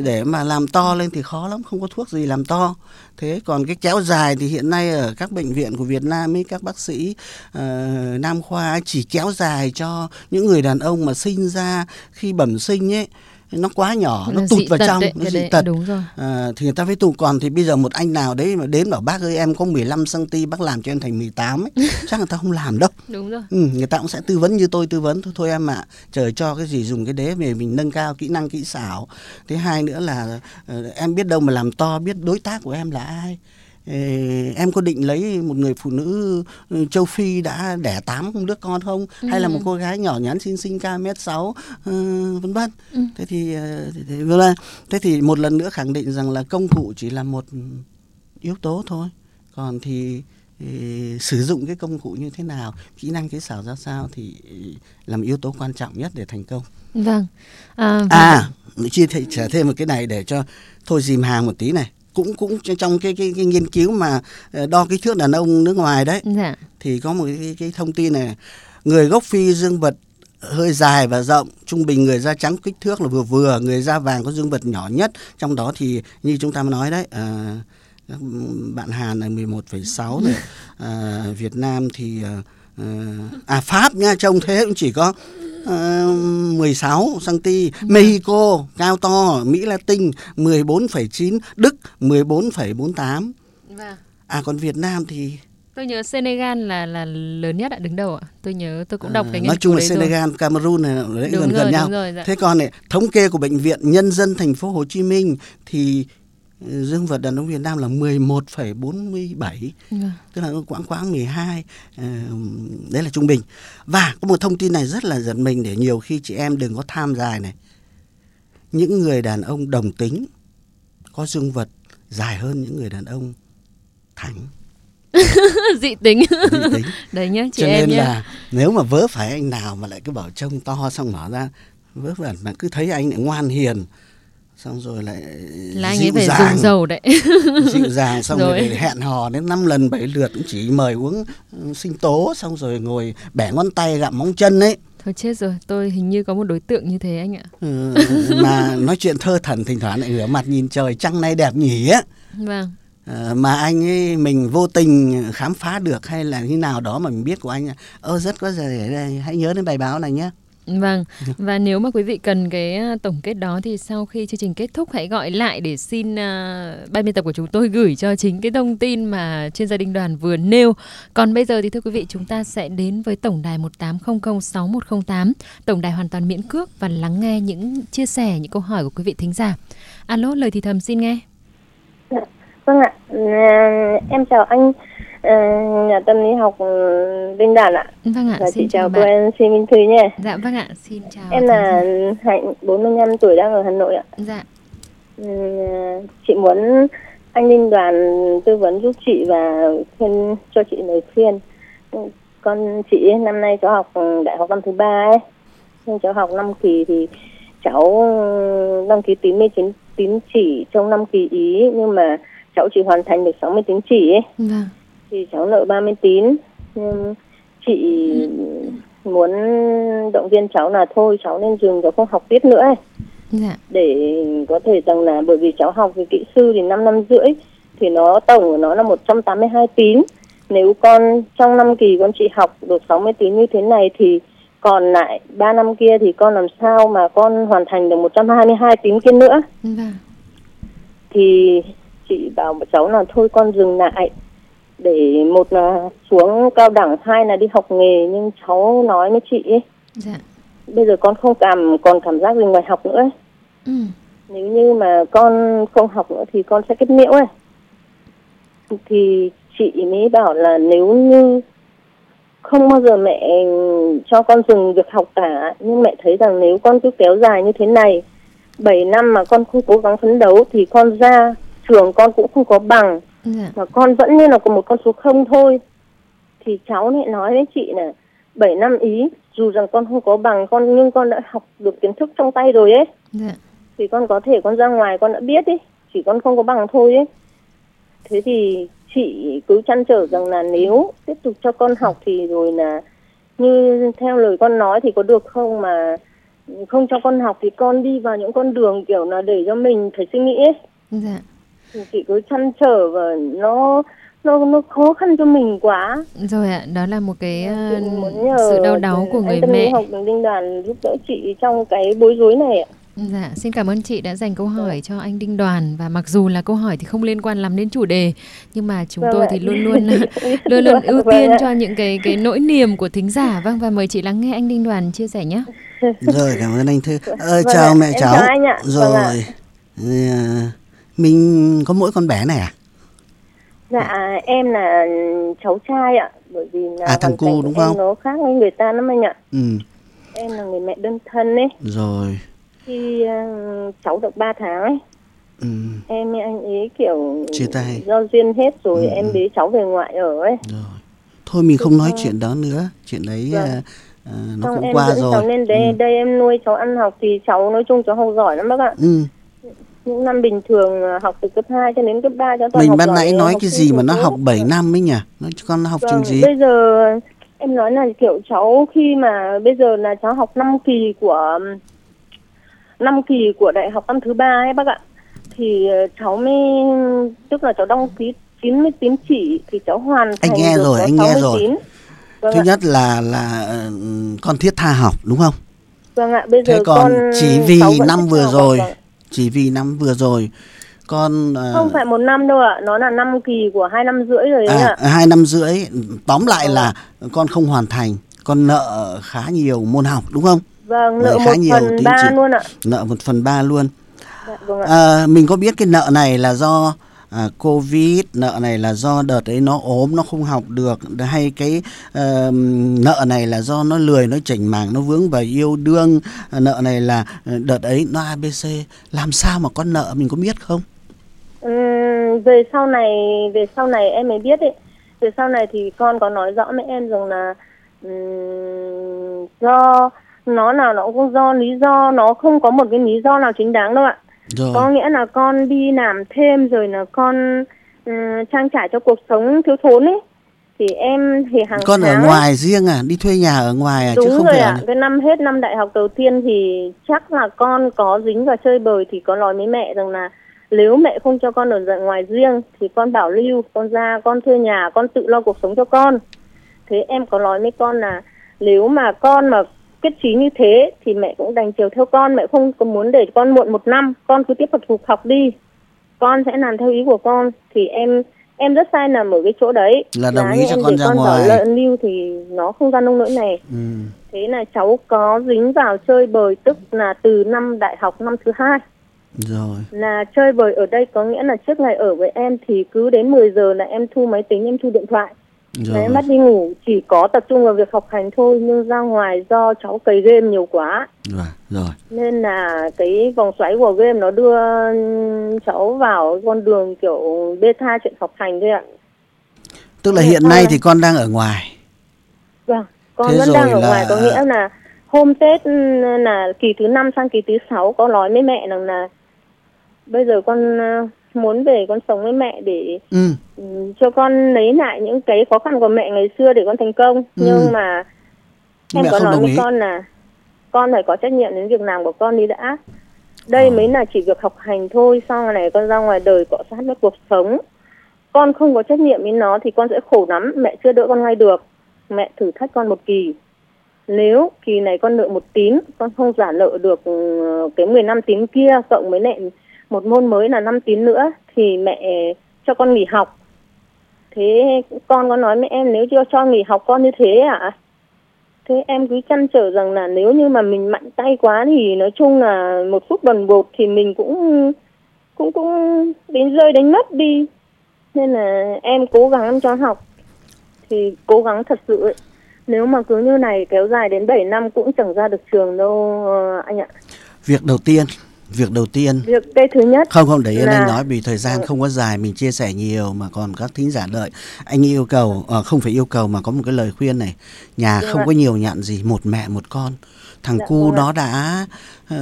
để mà làm to lên thì khó lắm không có thuốc gì làm to. Thế còn cái kéo dài thì hiện nay ở các bệnh viện của Việt Nam ấy các bác sĩ uh, nam khoa chỉ kéo dài cho những người đàn ông mà sinh ra khi bẩm sinh ấy nó quá nhỏ nó tụt vào trong đấy, nó dị tật. đúng rồi. À, thì người ta phải tụt còn thì bây giờ một anh nào đấy mà đến bảo bác ơi em có 15 cm bác làm cho em thành 18 ấy. Chắc người ta không làm đâu. Đúng rồi. Ừ, người ta cũng sẽ tư vấn như tôi tư vấn. Thôi thôi em ạ à, trời cho cái gì dùng cái đế về mình nâng cao kỹ năng kỹ xảo. Thứ hai nữa là uh, em biết đâu mà làm to biết đối tác của em là ai em có định lấy một người phụ nữ ừ, châu Phi đã đẻ tám đứa con không ừ. hay là một cô gái nhỏ nhắn xinh xinh ca mét sáu ừ, vân vân ừ. thế thì ờ, thế, thì một lần nữa khẳng định rằng là công cụ chỉ là một yếu tố thôi còn thì thì sử dụng cái công cụ như thế nào kỹ năng kỹ xảo ra sao thì làm yếu tố quan trọng nhất để thành công vâng à, vâng. à chia sẻ thêm một cái này để cho thôi dìm hàng một tí này cũng cũng trong cái cái, cái nghiên cứu mà ờ, đo kích thước đàn ông nước ngoài đấy dạ. thì có một cái, cái thông tin này người gốc phi dương vật hơi dài và rộng trung bình người da trắng kích thước là vừa vừa người da vàng có dương vật nhỏ nhất trong đó thì như chúng ta nói đấy à, bạn Hàn là 11,6 rồi à, Việt Nam thì à, à Pháp nha trông thế cũng chỉ có uh, 16 cm, Mexico cao to, Mỹ Latin 14,9, Đức 14,48. Vâng. À còn Việt Nam thì Tôi nhớ Senegal là là lớn nhất ạ, đứng đầu ạ. Tôi nhớ tôi cũng đọc À, cái nói chung là đấy rồi. Senegal, Cameroon này đấy Đúng gần rồi, gần nhau. rồi, dạ. Thế còn này, thống kê của bệnh viện Nhân dân thành phố Hồ Chí Minh thì dương vật đàn ông Việt Nam là 11,47 Vâng. tức là quãng quãng 12 ờ, đấy là trung bình và có một thông tin này rất là giật mình để nhiều khi chị em đừng có tham dài này những người đàn ông đồng tính có dương vật dài hơn những người đàn ông thẳng dị tính. dị tính Đấy nhá, chị cho em nên nhá. là nếu mà vớ phải anh nào mà lại cứ bảo trông to xong mở ra vớ vẩn mà cứ thấy anh lại ngoan hiền xong rồi lại Là anh ấy phải dàng, dùng dầu đấy. dịu dàng xong rồi, Rồi. hẹn hò đến năm lần bảy lượt cũng chỉ mời uống ừ, sinh tố xong rồi ngồi bẻ ngón tay gặm móng chân ấy Thôi chết rồi, tôi hình như có một đối tượng như thế anh ạ. Ừ, mà nói chuyện thơ thần thỉnh thoảng lại ngửa mặt nhìn trời trăng nay đẹp nhỉ á Vâng. Ờ, mà anh ấy mình vô tình khám phá được hay là như nào đó mà mình biết của anh ơ rất có giờ để đây hãy nhớ đến bài báo này nhé Vâng, và nếu mà quý vị cần cái à, tổng kết đó thì sau khi chương trình kết thúc hãy gọi lại để xin uh, ban biên tập của chúng tôi gửi cho chính cái thông tin mà chuyên gia đinh đoàn vừa nêu. Còn bây giờ thì thưa quý vị chúng ta sẽ đến với tổng đài 18006108, tổng đài hoàn toàn miễn cước và lắng nghe những chia sẻ, những câu hỏi của quý vị thính giả. Alo, lời thì thầm xin nghe. Vâng ạ, Ờ, em chào anh ờ, nhà tâm lý học ừ, Đinh Đàn ạ. Vâng ạ, Và xin chị chào cô bạn. em Xin Minh Thư nhé. Dạ vâng ạ, xin chào. Em là giả. Hạnh, 45 tuổi đang ở Hà Nội ạ. Dạ, Ừ, Chị muốn anh Đinh Đoàn tư vấn giúp chị và khuyên cho chị lời khuyên. Ừ, Con chị năm nay cháu học đại học năm thứ ba ấy. Nhưng cháu học 5 kỳ thì cháu ừ, đăng ký tín mê tín, tín chỉ trong 5 kỳ ý nhưng mà cháu chỉ hoàn thành được 60 tín chỉ ấy. vâng, thì cháu nợ 30 tín nhưng chị muốn động viên cháu là thôi cháu nên dừng cháu không học tiếp nữa ấy. dạ, để có thể rằng là bởi vì cháu học về kỹ sư thì 5 năm rưỡi thì nó tổng của nó là 182 tín. Nếu con trong năm kỳ con chị học được 60 tín như thế này thì còn lại 3 năm kia thì con làm sao mà con hoàn thành được 122 tín kia nữa? Vâng, thì chị bảo cháu là thôi con dừng lại để một là xuống cao đẳng hai là đi học nghề nhưng cháu nói với chị ấy, dạ, bây giờ con không cảm còn cảm giác gì ngoài học nữa ấy. ừ, nếu như mà con không học nữa thì con sẽ kết liễu ấy. Thì chị mới bảo là nếu như không bao giờ mẹ cho con dừng việc học cả nhưng mẹ thấy rằng nếu con cứ kéo dài như thế này 7 năm mà con không cố gắng phấn đấu thì con ra trường con cũng không có bằng dạ, mà con vẫn như là có một con số không thôi. Thì cháu lại nói với chị là 7 năm ý dù rằng con không có bằng con nhưng con đã học được kiến thức trong tay rồi ấy. Dạ, thì con có thể con ra ngoài con đã biết ấy chỉ con không có bằng thôi ấy. Thế thì chị cứ chăn trở rằng là nếu tiếp tục cho con học thì rồi là như theo lời con nói thì có được không mà không cho con học thì con đi vào những con đường kiểu là để cho mình phải suy nghĩ ấy. Dạ. Chị cứ chăn trở và nó nó nó khó khăn cho mình quá Rồi ạ, đó là một cái nhờ sự đau đáu của người mẹ. học đinh đoàn giúp đỡ chị trong cái bối rối này ạ Dạ, xin cảm ơn chị đã dành câu hỏi cho anh Đinh Đoàn và mặc dù là câu hỏi thì không liên quan lắm đến chủ đề nhưng mà chúng Vâng tôi ạ. thì luôn luôn luôn luôn ưu Vâng tiên ạ. cho những cái cái nỗi niềm của thính giả. Vâng và mời chị lắng nghe anh Đinh Đoàn chia sẻ nhé. rồi cảm ơn anh thư ờ, Vâng chào ạ, mẹ em cháu chào anh ạ. rồi Vâng ạ. Ờ, mình có mỗi con bé này à Dạ em là cháu trai ạ bởi vì là À, thằng của đúng không? nó khác với người ta lắm anh ạ ừ em là người mẹ đơn thân ấy rồi khi uh, cháu được 3 tháng ấy ừ em với anh ấy kiểu Chia tay. do duyên hết rồi Ừ, em ừ. bế cháu về ngoại ở ấy rồi thôi mình không nói chuyện đó nữa chuyện đấy Vâng. à, à, nó xong cũng em qua dẫn cháu rồi lên đây ừ. đây em nuôi cháu ăn học thì cháu nói chung cháu học giỏi lắm bác ạ ừ. Những năm bình thường à, học từ cấp 2 cho đến cấp 3 cháu toàn mình học ban nãy nói học cái gì mà nó học tốt. 7 năm ấy nhỉ nó con nó học Vâng, trường gì bây giờ em nói là kiểu cháu khi mà bây giờ là cháu học 5 kỳ của năm kỳ của đại học năm thứ ba ấy bác ạ thì ờ, cháu mới tức là cháu đăng ký 90 tín chỉ thì cháu hoàn thành Anh nghe được rồi, anh nghe 60 rồi. Vâng thứ ạ. nhất là là ờ, con thiết tha học đúng không Vâng ạ, bây thế giờ còn con chỉ vì năm vừa học, rồi vâng. Chỉ vì năm vừa rồi. Con uh, không phải một năm đâu ạ. Nó là năm kỳ của hai năm rưỡi rồi đấy à, ạ. hai năm rưỡi. Tóm lại Vâng là con không hoàn thành. Con nợ khá nhiều môn học đúng không? Vâng nợ khá một nhiều phần ba luôn ạ. Nợ một phần ba luôn. Dạ, vâng ạ. À, mình có biết cái nợ này là do à, covid nợ này là do đợt ấy nó ốm nó không học được. Hay cái ờ, nợ này là do nó lười nó chảnh mảng nó vướng vào yêu đương. À, nợ này là ờ, đợt ấy nó abc làm sao mà con nợ mình có biết không? Ừ, về sau này về sau này em mới biết ấy. Về sau này thì con có nói rõ với em rằng là um, do nó nào nó cũng do lý do nó không có một cái lý do nào chính đáng đâu ạ rồi. Có nghĩa là con đi làm thêm rồi là con ừm, trang trải cho cuộc sống thiếu thốn ấy. Thì em thì hàng con ở tháng ngoài riêng à? Đi thuê nhà ở ngoài à? Chứ đúng không rồi phải ạ. ở cái năm hết năm đại học đầu tiên thì chắc là con có dính vào chơi bời thì có nói với mẹ rằng là nếu mẹ không cho con ở tại ngoài riêng thì con bảo lưu con ra con thuê nhà con tự lo cuộc sống cho con. Thế em có nói với con là nếu mà con mà quyết chí như thế thì mẹ cũng đành chiều theo con. Mẹ không có muốn để con muộn một năm. Con cứ tiếp tục học đi. Con sẽ làm theo ý của con. Thì em em rất sai nằm ở cái chỗ đấy. Là đồng Giá ý cho con ra con ngoài. lợn lưu thì nó không ra nông nỗi này. Ừ. thế là cháu có dính vào chơi bời tức là từ năm đại học năm thứ hai. Rồi. Là chơi bời ở đây có nghĩa là trước ngày ở với em thì cứ đến 10 giờ là em thu máy tính em thu điện thoại rồi em bắt đi ngủ chỉ có tập trung vào việc học hành thôi nhưng ra ngoài do cháu cày game nhiều quá. Rồi rồi. Nên là cái vòng xoáy của game nó đưa cháu vào con đường kiểu bê tha chuyện học hành thôi ạ. Tức là hiện nay thì con đang ở ngoài. Vâng, con Thế vẫn đang ở là- ngoài có nghĩa là hôm Tết ừ, là kỳ thứ năm sang kỳ thứ sáu có nói với mẹ rằng là bây giờ con muốn về con sống với mẹ để ừ. ừ, cho con lấy lại những cái khó khăn của mẹ ngày xưa để con thành công nhưng mà em mẹ có nói với ý. con là con phải có trách nhiệm đến việc làm của con đi đã đây Ờ. mới là chỉ việc học hành thôi sau này con ra ngoài đời cọ sát với cuộc sống con không có trách nhiệm với nó thì con sẽ khổ lắm mẹ chưa đỡ con ngay được mẹ thử thách con một kỳ nếu kỳ này con nợ một tín con không trả nợ được ừ, cái 15 tín kia cộng với lại một môn mới là 5 tín nữa, thì mẹ cho con nghỉ học. Thế con có nói mẹ em, nếu chưa cho nghỉ học con như thế à thế em cứ chăn trở rằng là nếu như mà mình mạnh tay quá thì nói chung là một phút bần bột thì mình cũng cũng cũng đến rơi đánh mất đi. Nên là em cố gắng em cho học. Thì cố gắng thật sự ấy. nếu mà cứ như này kéo dài đến 7 năm cũng chẳng ra được trường đâu ờ, anh ạ. Việc đầu tiên việc đầu tiên. Việc cái thứ nhất không không để yên là- anh nói vì thời gian Ừ. không có dài mình chia sẻ nhiều mà còn các thính giả đợi. Anh yêu cầu ờ, không phải yêu cầu mà có một cái lời khuyên này. Nhà Vâng không ạ. có nhiều nhận gì một mẹ một con. Thằng Dạ cu vâng nó đã ờ,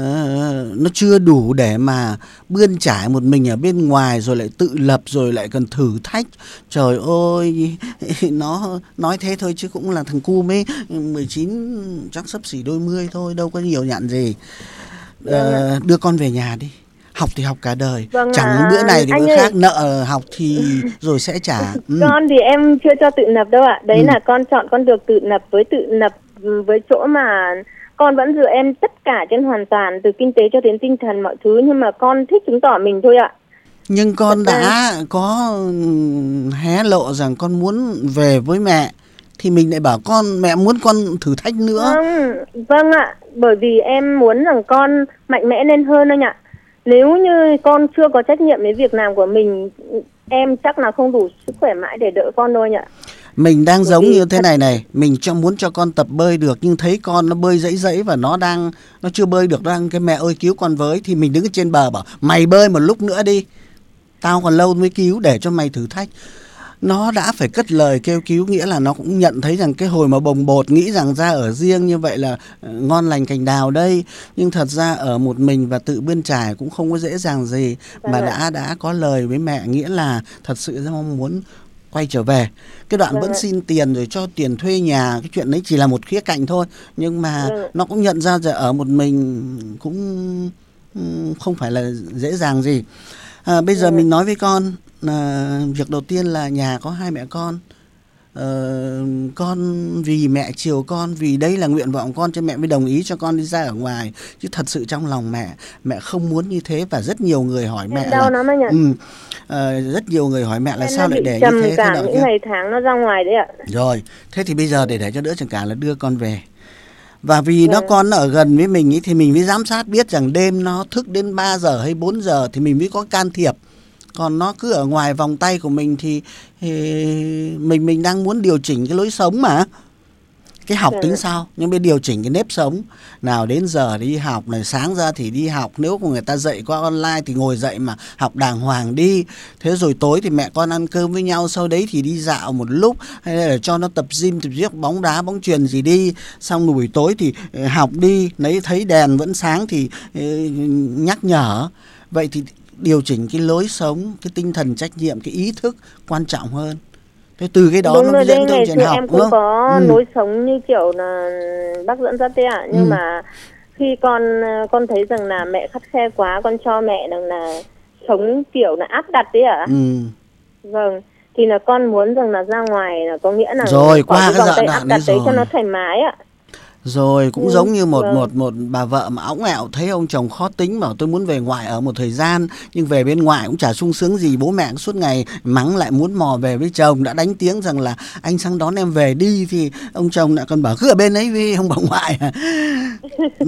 nó chưa đủ để mà bươn trải một mình ở bên ngoài rồi lại tự lập rồi lại cần thử thách. Trời ơi nó nói thế thôi chứ cũng là thằng cu mới 19 chắc sắp xỉ đôi mươi thôi đâu có nhiều nhận gì Ờ, đưa con về nhà đi học thì học cả đời Vâng chẳng ạ. bữa này thì bữa ơi. khác nợ học thì rồi sẽ trả ừ. Con thì em chưa cho tự lập đâu ạ. Đấy Ừ. là con chọn con được tự lập với tự lập ừ, với chỗ mà con vẫn dựa em tất cả trên hoàn toàn từ kinh tế cho đến tinh thần mọi thứ nhưng mà con thích chứng tỏ mình thôi ạ. nhưng con Thật ra- đã có ừm, hé lộ rằng con muốn về với mẹ thì mình lại bảo con mẹ muốn con thử thách nữa. Vâng, vâng ạ, bởi vì em muốn rằng con mạnh mẽ lên hơn anh ạ. Nếu như con chưa có trách nhiệm với việc làm của mình, em chắc là không đủ sức khỏe mãi để đỡ con đâu anh ạ. mình đang giống như thế này này. Mình cho muốn cho con tập bơi được nhưng thấy con nó bơi dãy dãy và nó đang nó chưa bơi được nó đang cái mẹ ơi cứu con với. Thì mình đứng ở trên bờ bảo mày bơi một lúc nữa đi. Tao còn lâu mới cứu để cho mày thử thách nó đã phải cất lời kêu cứu nghĩa là nó cũng nhận thấy rằng cái hồi mà bồng bột nghĩ rằng ra ở riêng như vậy là ờ, ngon lành cành đào đây. Nhưng thật ra ở một mình và tự bươn trải cũng không có dễ dàng gì. Mà Vâng ạ. đã đã có lời với mẹ nghĩa là thật sự rất mong muốn quay trở về. Cái đoạn Vâng vẫn xin tiền rồi cho tiền thuê nhà cái chuyện đấy chỉ là một khía cạnh thôi. Nhưng mà Vâng nó cũng nhận ra rằng ở một mình cũng ừm, không phải là dễ dàng gì. À, bây giờ mình nói với con là việc đầu tiên là nhà có hai mẹ con uh, con vì mẹ chiều con vì đây là nguyện vọng con cho mẹ mới đồng ý cho con đi ra ở ngoài chứ thật sự trong lòng mẹ mẹ không muốn như thế và rất nhiều người hỏi mẹ đau là ừ, uh, rất nhiều người hỏi mẹ là Em sao lại để như thế thế nào những ngày tháng nó ra ngoài đấy ạ Rồi, thế thì bây giờ để để cho đỡ trầm cảm là đưa con về. Và vì nó Vâng. con nó ở gần với mình ý, thì mình mới giám sát biết rằng đêm nó thức đến 3 giờ hay 4 giờ thì mình mới có can thiệp. Còn nó cứ ở ngoài vòng tay của mình thì, thì mình mình đang muốn điều chỉnh cái lối sống mà. Cái học Dạ. tính sao? Nhưng mới điều chỉnh cái nếp sống. Nào đến giờ đi học này, sáng ra thì đi học. Nếu người ta dạy qua online thì ngồi dậy mà học đàng hoàng đi. Thế rồi tối thì mẹ con ăn cơm với nhau. Sau đấy thì đi dạo một lúc. Hay là cho nó tập gym, tập giết bóng đá, bóng chuyền gì đi. Xong rồi buổi tối thì ờ, học đi. Lấy thấy đèn vẫn sáng thì ờ, nhắc nhở. Vậy thì điều chỉnh cái lối sống, cái tinh thần trách nhiệm, cái ý thức quan trọng hơn. Thế từ cái đó đúng nó mới dẫn tới chuyện học em cũng không? có Ừ. lối sống như kiểu là bác dẫn dắt đấy ạ nhưng Ừ. mà khi con con thấy rằng là mẹ khắt khe quá con cho mẹ rằng là sống kiểu là áp đặt đấy ạ Ừ. vâng thì là con muốn rằng là ra ngoài là có nghĩa là Rồi, qua cái giai đoạn đấy cho nó thoải mái ạ Rồi cũng Ừ, giống như một vâng. một một bà vợ mà óng ẹo thấy ông chồng khó tính bảo tôi muốn về ngoại ở một thời gian nhưng về bên ngoại cũng chả sung sướng gì bố mẹ cũng suốt ngày mắng lại muốn mò về với chồng đã đánh tiếng rằng là anh sang đón em về đi thì ông chồng lại còn bảo cứ ở bên ấy với ông bà ngoại à. ừ,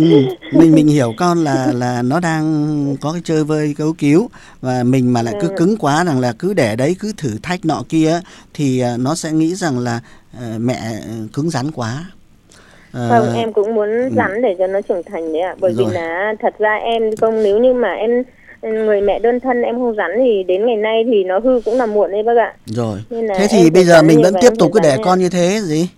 mình mình hiểu con là là nó đang có cái chơi vơi cấu cứu và mình mà lại cứ Vâng cứng quá rằng là cứ để đấy cứ thử thách nọ kia thì à, nó sẽ nghĩ rằng là ờ, mẹ cứng rắn quá Vâng, em cũng muốn rắn để cho nó trưởng thành đấy ạ. Bởi Rồi. vì là thật ra em không nếu như mà em người mẹ đơn thân em không rắn thì đến ngày nay thì nó hư cũng là muộn đấy bác ạ. Rồi. Thế em thì bây giờ mình vẫn tiếp em tục cứ để rắn con như thế gì?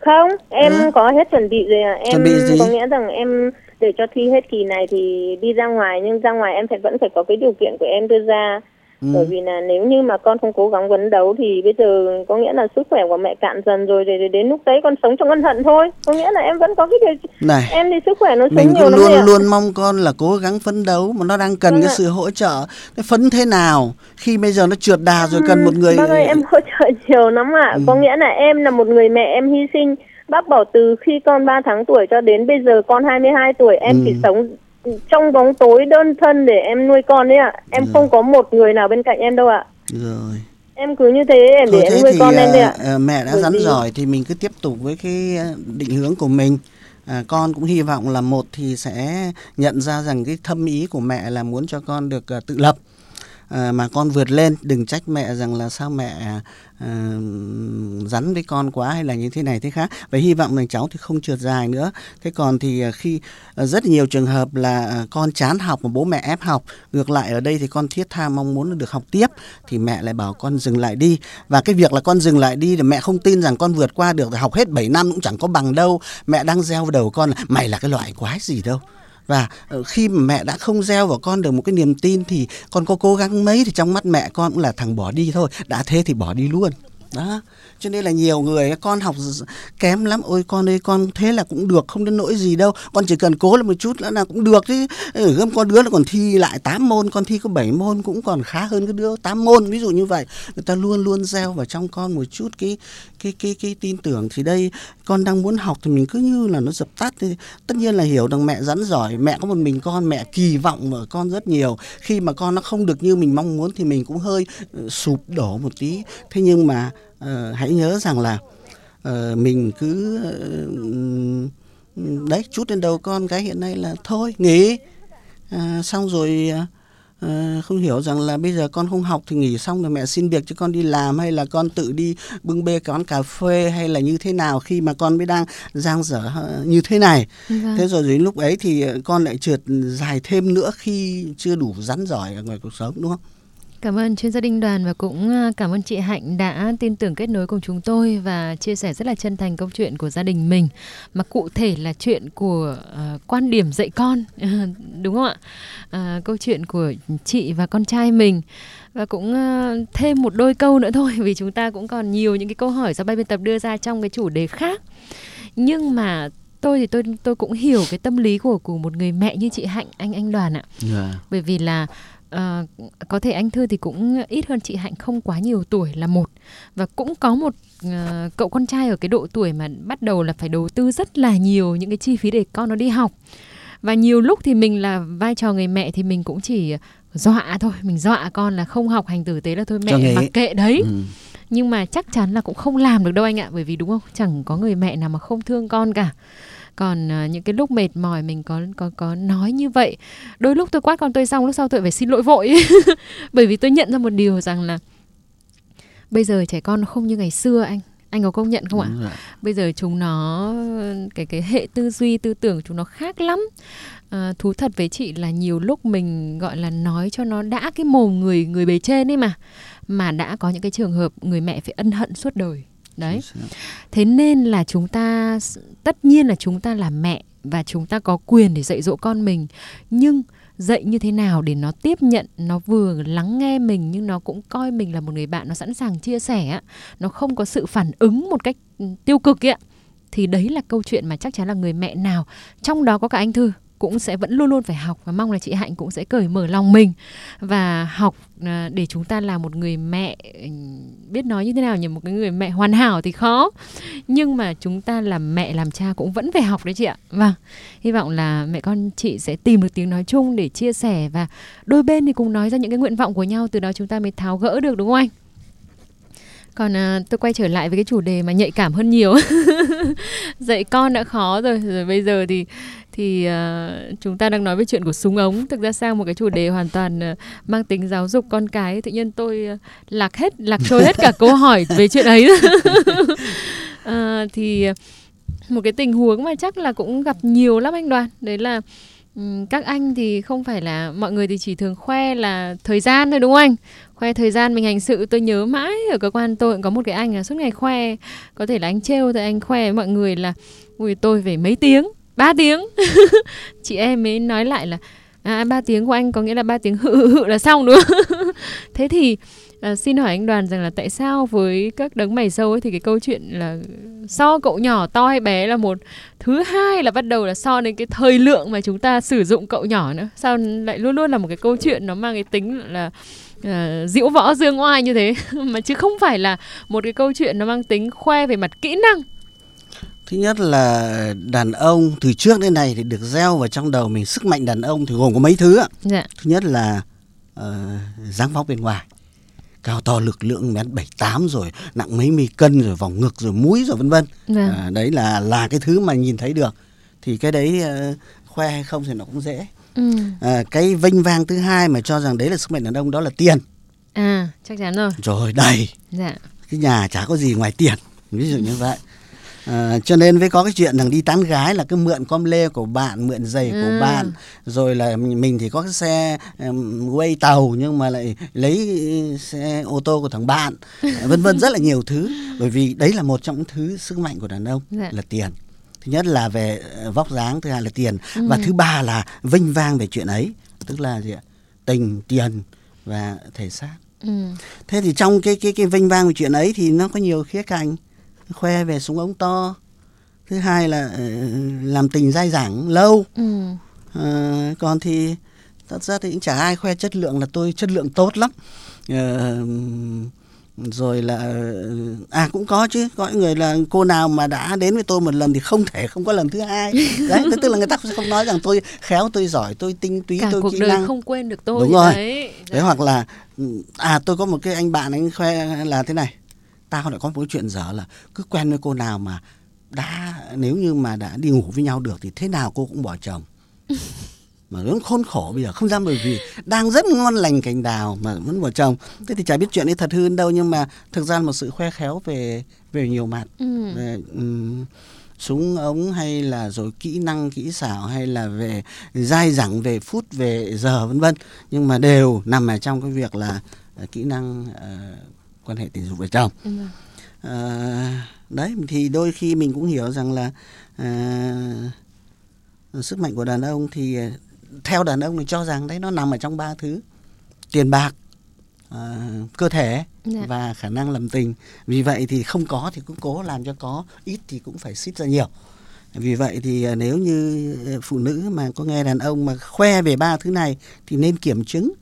Không, em Ừ. có hết chuẩn bị rồi ạ. Em Chuẩn bị gì? có nghĩa rằng em để cho thi hết kỳ này thì đi ra ngoài nhưng ra ngoài em phải vẫn phải có cái điều kiện của em đưa ra. Ừ. Bởi vì là nếu như mà con không cố gắng phấn đấu thì bây giờ có nghĩa là sức khỏe của mẹ cạn dần rồi để, đến lúc đấy con sống trong ân hận thôi. Có nghĩa là em vẫn có cái điều Này, em thì sức khỏe nó mình nhiều cứ lắm luôn luôn mong con là cố gắng phấn đấu mà nó đang cần Vâng cái ạ. sự hỗ trợ. Thế phấn thế nào khi bây giờ nó trượt đà rồi cần một người Bác ơi em hỗ trợ nhiều lắm ạ. Ừ. Có nghĩa là em là một người mẹ em hy sinh. Bác bảo từ khi con 3 tháng tuổi cho đến bây giờ con 22 tuổi em Ừ. chỉ sống trong bóng tối đơn thân để em nuôi con đấy ạ. Em Rồi. không có một người nào bên cạnh em đâu ạ. rồi. Em cứ như thế để Thôi em thế nuôi thì con em đấy ạ. à, mẹ đã Bởi rắn vì- giỏi thì mình cứ tiếp tục với cái à, định hướng của mình. À, con cũng hy vọng là một thì sẽ nhận ra rằng cái thâm ý của mẹ là muốn cho con được à, tự lập. À, mà con vượt lên đừng trách mẹ rằng là sao mẹ à, rắn với con quá hay là như thế này thế khác. Và hy vọng rằng cháu thì không trượt dài nữa. Thế còn thì ờ, khi rất nhiều trường hợp là con chán học mà bố mẹ ép học ngược lại ở đây thì con thiết tha mong muốn được học tiếp thì mẹ lại bảo con dừng lại đi. Và cái việc là con dừng lại đi thì mẹ không tin rằng con vượt qua được học hết 7 năm cũng chẳng có bằng đâu. Mẹ đang gieo đầu con là mày là cái loại quái gì đâu? Và ờ, khi mà mẹ đã không gieo vào con được một cái niềm tin thì con có cố gắng mấy thì trong mắt mẹ con cũng là thằng bỏ đi thôi. Đã thế thì bỏ đi luôn. Đó. Cho nên là nhiều người con học kém lắm. Ôi con ơi con thế là cũng được không đến nỗi gì đâu. Con chỉ cần cố lên một chút nữa là cũng được chứ. Ừ, gươm con đứa nó còn thi lại 8 môn con thi có 7 môn cũng còn khá hơn cái đứa 8 môn. Ví dụ như vậy người ta luôn luôn gieo vào trong con một chút cái cái cái cái tin tưởng thì đây con đang muốn học thì mình cứ như là nó dập tắt thì tất nhiên là hiểu rằng mẹ rắn giỏi mẹ có một mình con mẹ kỳ vọng ở con rất nhiều. Khi mà con nó không được như mình mong muốn thì mình cũng hơi ờ, sụp đổ một tí. Thế nhưng mà uh, hãy nhớ rằng là uh, mình cứ uh, đấy chút lên đầu con cái hiện nay là thôi nghỉ. Uh, xong rồi uh, à, không hiểu rằng là bây giờ con không học thì nghỉ xong rồi mẹ xin việc cho con đi làm hay là con tự đi bưng bê quán cà phê hay là như thế nào khi mà con mới đang giang dở ờ, như thế này Vâng. thế rồi đến lúc ấy thì ờ, con lại trượt dài thêm nữa khi chưa đủ rắn giỏi ở ngoài cuộc sống đúng không Cảm ơn chuyên gia Đinh Đoàn và cũng à, cảm ơn chị Hạnh đã tin tưởng kết nối cùng chúng tôi và chia sẻ rất là chân thành câu chuyện của gia đình mình mà cụ thể là chuyện của à, quan điểm dạy con đúng không ạ? À, câu chuyện của chị và con trai mình và cũng à, thêm một đôi câu nữa thôi vì chúng ta cũng còn nhiều những cái câu hỏi do ban biên tập đưa ra trong cái chủ đề khác. Nhưng mà tôi thì tôi tôi cũng hiểu cái tâm lý của của một người mẹ như chị Hạnh anh anh Đoàn ạ yeah. bởi vì là à, có thể anh thư thì cũng ít hơn chị hạnh không quá nhiều tuổi là một. Và cũng có một uh, cậu con trai ở cái độ tuổi mà bắt đầu là phải đầu tư rất là nhiều những cái chi phí để con nó đi học. Và nhiều lúc thì mình là vai trò người mẹ thì mình cũng chỉ dọa thôi mình dọa con là không học hành tử tế là thôi mẹ mặc kệ đấy. Ừ. nhưng mà chắc chắn là cũng không làm được đâu anh ạ bởi vì đúng không? Chẳng có người mẹ nào mà không thương con cả còn uh, những cái lúc mệt mỏi mình có có có nói như vậy đôi lúc tôi quát con tôi xong lúc sau tôi phải xin lỗi vội. Bởi vì tôi nhận ra một điều rằng là bây giờ trẻ con nó không như ngày xưa anh. Anh có công nhận không ạ? Bây giờ chúng nó cái cái hệ tư duy tư tưởng chúng nó khác lắm. À, thú thật với chị là nhiều lúc mình gọi là nói cho nó đã cái mồm người người bề trên ấy mà mà đã có những cái trường hợp người mẹ phải ân hận suốt đời. Đấy. thế nên là chúng ta tất nhiên là chúng ta là mẹ và chúng ta có quyền để dạy dỗ con mình. Nhưng dạy như thế nào để nó tiếp nhận, nó vừa lắng nghe mình nhưng nó cũng coi mình là một người bạn, nó sẵn sàng chia sẻ nó không có sự phản ứng một cách ừ, tiêu cực ấy thì đấy là câu chuyện mà chắc chắn là người mẹ nào, trong đó có cả anh thư cũng sẽ vẫn luôn luôn phải học và mong là chị Hạnh cũng sẽ cởi mở lòng mình và học à, để chúng ta là một người mẹ biết nói như thế nào nhỉ? Một cái người mẹ hoàn hảo thì khó. Nhưng mà chúng ta làm mẹ làm cha cũng vẫn phải học đấy chị ạ. Vâng hy vọng là mẹ con chị sẽ tìm được tiếng nói chung để chia sẻ và đôi bên thì cùng nói ra những cái nguyện vọng của nhau từ đó chúng ta mới tháo gỡ được đúng không anh? Còn à, tôi quay trở lại với cái chủ đề mà nhạy cảm hơn nhiều. Dạy con đã khó rồi rồi bây giờ thì thì uh, chúng ta đang nói về chuyện của súng ống. Thực ra sang một cái chủ đề hoàn toàn uh, mang tính giáo dục con cái tự nhiên tôi uh, lạc hết lạc trôi hết cả câu hỏi về chuyện ấy. Uh, thì một cái tình huống mà chắc là cũng gặp nhiều lắm anh đoàn. Đấy là um, các anh thì không phải là mọi người thì chỉ thường khoe là thời gian thôi đúng không anh? Khoe thời gian mình hành sự. Tôi nhớ mãi ở cơ quan tôi cũng có một cái anh là suốt ngày khoe. Có thể là anh trêu thì anh khoe với mọi người là ui tôi về mấy tiếng? 3 tiếng. Chị em mới nói lại là à ba tiếng của anh có nghĩa là ba tiếng hự hự là xong đúng không? Thế thì à, xin hỏi anh đoàn rằng là tại sao với các đấng mày sâu ấy thì cái câu chuyện là so cậu nhỏ to hay bé là một thứ hai là bắt đầu là so đến cái thời lượng mà chúng ta sử dụng cậu nhỏ nữa. Sao lại luôn luôn là một cái câu chuyện nó mang cái tính là à, uh, diễu võ dương oai như thế? Mà chứ không phải là một cái câu chuyện nó mang tính khoe về mặt kỹ năng thứ nhất là đàn ông từ trước đến nay thì được gieo vào trong đầu mình sức mạnh đàn ông thì gồm có mấy thứ ạ dạ. thứ nhất là uh, dáng vóc bên ngoài cao to lực lượng mét bảy tám rồi nặng mấy mươi cân rồi vòng ngực rồi mũi rồi vân vân dạ. à, đấy là là cái thứ mà nhìn thấy được thì cái đấy uh, khoe hay không thì nó cũng dễ ừ. à, cái vinh vang thứ hai mà cho rằng đấy là sức mạnh đàn ông đó là tiền à chắc chắn rồi rồi đầy dạ. cái nhà chả có gì ngoài tiền ví dụ như vậy À, cho nên với có cái chuyện rằng đi tán gái là cứ mượn com lê của bạn mượn giày ừ. của bạn rồi là mình thì có cái xe um, quay tàu nhưng mà lại lấy xe ô tô của thằng bạn vân vân rất là nhiều thứ bởi vì đấy là một trong những thứ sức mạnh của đàn ông dạ. là tiền thứ nhất là về ờ, vóc dáng thứ hai là tiền ừ. và thứ ba là vinh vang về chuyện ấy tức là gì ạ tình tiền và thể xác ừ. thế thì trong cái cái cái vinh vang về chuyện ấy thì nó có nhiều khía cạnh khoe về súng ống to. Thứ hai là ờ, làm tình dai dẳng lâu. Ừ. à, còn thì thật ra thì cũng chả ai khoe chất lượng là tôi chất lượng tốt lắm. À, rồi là à cũng có chứ có những người là cô nào mà đã đến với tôi một lần thì không thể không có lần thứ hai. Đấy tức là người ta không nói rằng tôi khéo tôi giỏi tôi tinh túy Cả tôi cuộc kỹ đời năng. không quên được tôi đúng rồi. đấy. đấy hoặc là à tôi có một cái anh bạn anh khoe là thế này tao lại có một cái chuyện dở là cứ quen với cô nào mà đã nếu như mà đã đi ngủ với nhau được thì thế nào cô cũng bỏ chồng. Mà vẫn khốn khổ bây giờ không dám bởi vì đang rất ngon lành cành đào mà vẫn bỏ chồng. Thế thì chả biết chuyện ấy thật hơn đâu nhưng mà thực ra một sự khoe khéo về về nhiều mặt. Ừ. về, um, súng ống hay là rồi kỹ năng kỹ xảo hay là về dai dẳng về phút về giờ vân vân. Nhưng mà đều nằm ở trong cái việc là uh, kỹ năng uh, quan hệ tình dục vợ chồng ừ. à, đấy thì đôi khi mình cũng hiểu rằng là à, sức mạnh của đàn ông thì theo đàn ông thì cho rằng đấy nó nằm ở trong ba thứ tiền bạc à, cơ thể dạ. và khả năng làm tình vì vậy thì không có thì cũng cố làm cho có ít thì cũng phải xít ra nhiều vì vậy thì nếu như phụ nữ mà có nghe đàn ông mà khoe về ba thứ này thì nên kiểm chứng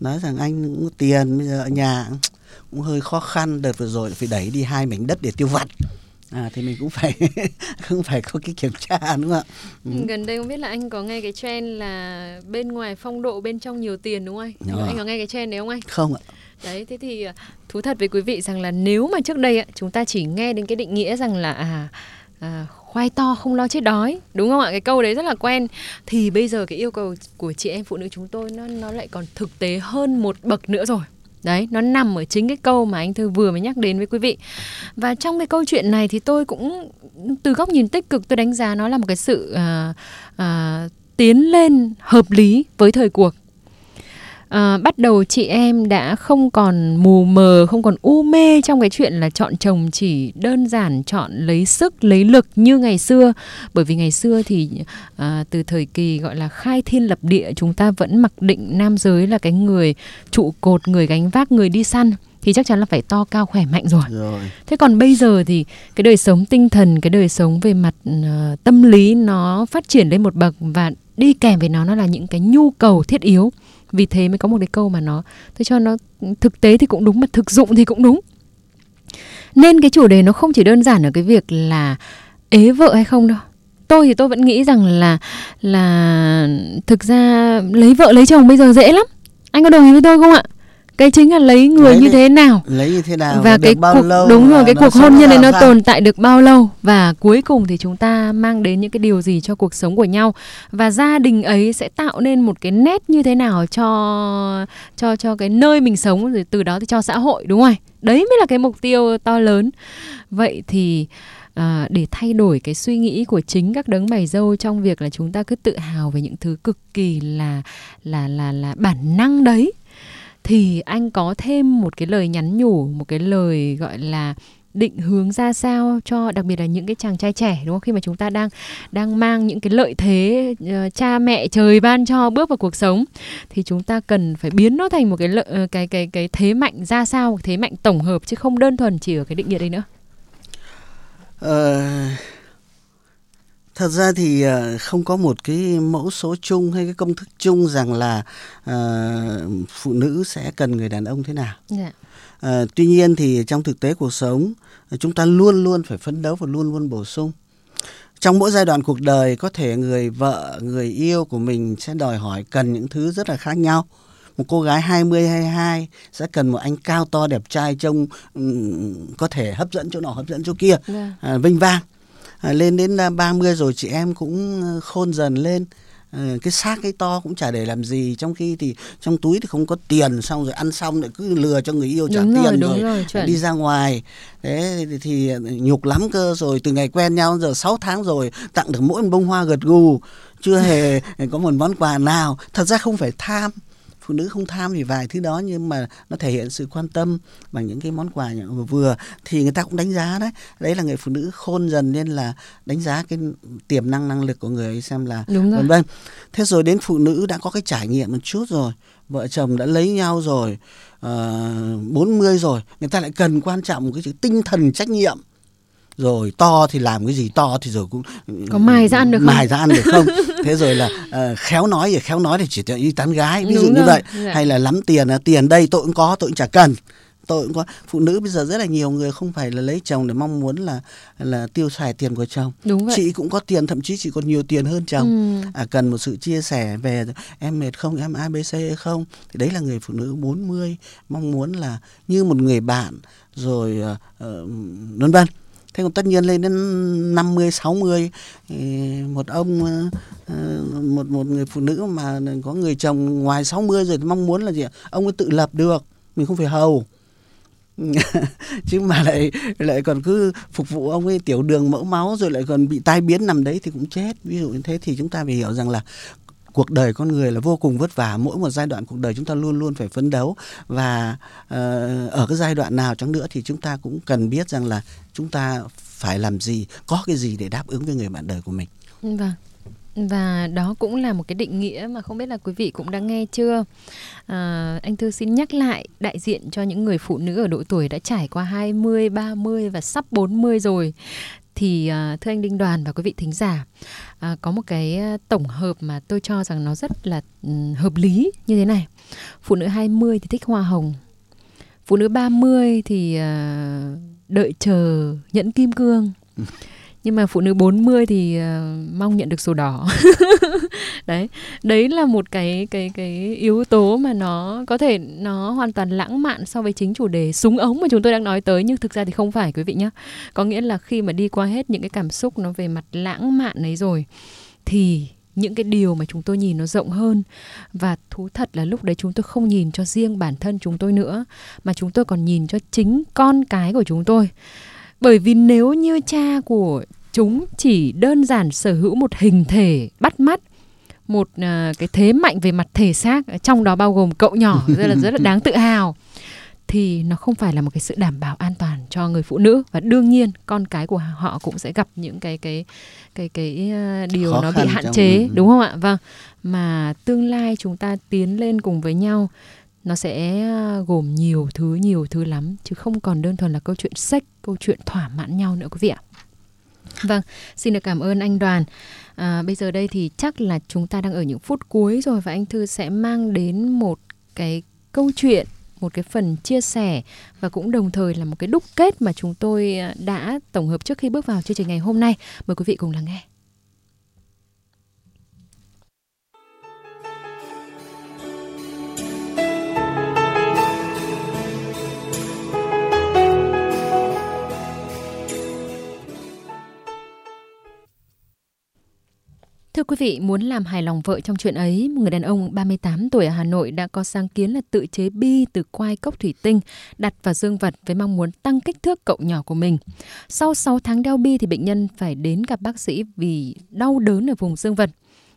nói rằng anh cũng có tiền bây giờ ở nhà cũng hơi khó khăn. Đợt vừa rồi phải đẩy đi hai mảnh đất để tiêu vặt. À thì mình cũng phải cũng phải có cái kiểm tra đúng không ạ? Ừ. gần đây không biết là anh có nghe cái trend là bên ngoài phong độ bên trong nhiều tiền đúng không anh? Anh có nghe cái trend đấy không anh? Không ạ. Đấy thế thì à, thú thật với quý vị rằng là nếu mà trước đây chúng ta chỉ nghe đến cái định nghĩa rằng là à, à khoai to không lo chết đói đúng không ạ? Cái câu đấy rất là quen. Thì bây giờ cái yêu cầu của chị em phụ nữ chúng tôi nó nó lại còn thực tế hơn một bậc nữa rồi đấy nó nằm ở chính cái câu mà anh thư vừa mới nhắc đến với quý vị. Và trong cái câu chuyện này thì tôi cũng từ góc nhìn tích cực tôi đánh giá nó là một cái sự uh, uh, tiến lên hợp lý với thời cuộc à, bắt đầu chị em đã không còn mù mờ không còn u mê trong cái chuyện là chọn chồng chỉ đơn giản chọn lấy sức lấy lực như ngày xưa bởi vì ngày xưa thì à, từ thời kỳ gọi là khai thiên lập địa chúng ta vẫn mặc định nam giới là cái người trụ cột người gánh vác người đi săn thì chắc chắn là phải to cao khỏe mạnh rồi. rồi. Thế còn bây giờ thì cái đời sống tinh thần, cái đời sống về mặt uh, tâm lý nó phát triển lên một bậc và đi kèm với nó nó là những cái nhu cầu thiết yếu vì thế mới có một cái câu mà nó, tôi cho nó, thực tế thì cũng đúng mà thực dụng thì cũng đúng. Nên cái chủ đề nó không chỉ đơn giản ở cái việc là ế vợ hay không đâu. Tôi thì tôi vẫn nghĩ rằng là là thực ra lấy vợ lấy chồng bây giờ dễ lắm. Anh có đồng ý với tôi không ạ? Cái chính là lấy người lấy như thế nào? Lấy như thế nào và cái cuộc lâu đúng rồi cái cuộc hôn nhân này nó sao? tồn tại được bao lâu? Và cuối cùng thì chúng ta mang đến những cái điều gì cho cuộc sống của nhau? Và gia đình ấy sẽ tạo nên một cái nét như thế nào cho cho cho cái nơi mình sống rồi từ đó thì cho xã hội đúng không đấy mới là cái mục tiêu to lớn. Vậy thì à, để thay đổi cái suy nghĩ của chính các đấng mày dâu trong việc là chúng ta cứ tự hào về những thứ cực kỳ là là là là bản năng đấy thì anh có thêm một cái lời nhắn nhủ một cái lời gọi là định hướng ra sao cho đặc biệt là những cái chàng trai trẻ đúng không khi mà chúng ta đang đang mang những cái lợi thế uh, cha mẹ trời ban cho bước vào cuộc sống thì chúng ta cần phải biến nó thành một cái lợi uh, cái cái cái thế mạnh ra sao thế mạnh tổng hợp chứ không đơn thuần chỉ ở cái định nghĩa đấy nữa. Uh thật ra thì ờ, không có một cái mẫu số chung hay cái công thức chung rằng là uh, phụ nữ sẽ cần người đàn ông thế nào yeah. Dạ. uh, tuy nhiên thì trong thực tế cuộc sống chúng ta luôn luôn phải phấn đấu và luôn luôn bổ sung trong mỗi giai đoạn cuộc đời có thể người vợ người yêu của mình sẽ đòi hỏi cần những thứ rất là khác nhau một cô gái 20 22 sẽ cần một anh cao to đẹp trai trông um, có thể hấp dẫn chỗ nọ hấp dẫn chỗ kia yeah. Dạ. à, vinh vang à, lên đến 30 à, rồi chị em cũng ờ, khôn dần lên. À, cái xác cái to cũng chả để làm gì. Trong khi thì trong túi thì không có tiền xong rồi ăn xong lại cứ lừa cho người yêu trả đúng tiền rồi, rồi, rồi đi ra ngoài. Thế thì, thì nhục lắm cơ rồi. Từ ngày quen nhau giờ 6 tháng rồi tặng được mỗi một bông hoa gật gù. Chưa hề có một món quà nào. Thật ra không phải tham phụ nữ không tham vì vài thứ đó nhưng mà nó thể hiện sự quan tâm bằng những cái món quà vừa vừa thì người ta cũng đánh giá đấy. Đấy là người phụ nữ khôn dần nên là đánh giá cái tiềm năng năng lực của người ấy xem là vân vân. Thế rồi đến phụ nữ đã có cái trải nghiệm một chút rồi vợ chồng đã lấy nhau rồi uh, ờ, 40 rồi người ta lại cần quan trọng một cái chữ tinh thần trách nhiệm rồi to thì làm cái gì to thì rồi cũng có mài ra ăn được không? Mài ra ăn được không? Thế rồi là uh, khéo nói thì khéo nói thì chỉ đi tán gái ví Đúng dụ rồi. như vậy. Dạ. hay là lắm tiền là tiền đây tôi cũng có tôi cũng chả cần. Tôi cũng có. Phụ nữ bây giờ rất là nhiều người không phải là lấy chồng để mong muốn là là tiêu xài tiền của chồng. Đúng vậy. chị cũng có tiền thậm chí chị còn nhiều tiền hơn chồng. Ừ. à, cần một sự chia sẻ về em mệt không em abc hay không? Thì đấy là người phụ nữ 40 mong muốn là như một người bạn rồi uh, uh, vân vân thế còn tất nhiên lên đến 50 60 một ông ờ, một một người phụ nữ mà có người chồng ngoài 60 rồi thì mong muốn là gì ông ấy tự lập được, mình không phải hầu. Chứ mà lại lại còn cứ phục vụ ông ấy tiểu đường mỡ máu rồi lại còn bị tai biến nằm đấy thì cũng chết. Ví dụ như thế thì chúng ta phải hiểu rằng là cuộc đời con người là vô cùng vất vả. Mỗi một giai đoạn cuộc đời chúng ta luôn luôn phải phấn đấu. Và uh, ở cái giai đoạn nào chẳng nữa thì chúng ta cũng cần biết rằng là chúng ta phải làm gì có cái gì để đáp ứng với người bạn đời của mình. Vâng. Và đó cũng là một cái định nghĩa mà không biết là quý vị cũng đã nghe chưa? À, anh Thư xin nhắc lại đại diện cho những người phụ nữ ở độ tuổi đã trải qua 20, 30 và sắp 40 rồi thì à, thưa anh Đinh Đoàn và quý vị thính giả à, có một cái à, tổng hợp mà tôi cho rằng nó rất là ừ, hợp lý như thế này. Phụ nữ 20 thì thích hoa hồng. Phụ nữ 30 thì đợi chờ nhẫn kim cương. nhưng mà phụ nữ 40 thì uh, mong nhận được sổ đỏ. Đấy đấy là một cái cái cái yếu tố mà nó có thể nó hoàn toàn lãng mạn so với chính chủ đề súng ống mà chúng tôi đang nói tới nhưng thực ra thì không phải quý vị nhé có nghĩa là khi mà đi qua hết những cái cảm xúc nó về mặt lãng mạn ấy rồi thì những cái điều mà chúng tôi nhìn nó rộng hơn. Và thú thật là lúc đấy chúng tôi không nhìn cho riêng bản thân chúng tôi nữa mà chúng tôi còn nhìn cho chính con cái của chúng tôi bởi vì nếu như cha của chúng chỉ đơn giản sở hữu một hình thể bắt mắt một uh, cái thế mạnh về mặt thể xác trong đó bao gồm cậu nhỏ rất là rất là đáng tự hào thì nó không phải là một cái sự đảm bảo an toàn cho người phụ nữ. Và đương nhiên con cái của họ cũng sẽ gặp những cái cái cái cái uh, điều Khó nó bị hạn chế mình. đúng không ạ? Vâng. Mà tương lai chúng ta tiến lên cùng với nhau nó sẽ ờ, gồm nhiều thứ nhiều thứ lắm chứ không còn đơn thuần là câu chuyện sách câu chuyện thỏa mãn nhau nữa quý vị ạ. Vâng xin được cảm ơn anh đoàn. À, bây giờ đây thì chắc là chúng ta đang ở những phút cuối rồi và anh thư sẽ mang đến một cái câu chuyện một cái phần chia sẻ và cũng đồng thời là một cái đúc kết mà chúng tôi ờ, đã tổng hợp trước khi bước vào chương trình ngày hôm nay. Mời quý vị cùng lắng nghe. Thưa quý vị, muốn làm hài lòng vợ trong chuyện ấy, một người đàn ông 38 tuổi ở Hà Nội đã có sáng kiến là tự chế bi từ quai cốc thủy tinh, đặt vào dương vật với mong muốn tăng kích thước cậu nhỏ của mình. Sau 6 tháng đeo bi thì bệnh nhân phải đến gặp bác sĩ vì đau đớn ở vùng dương vật.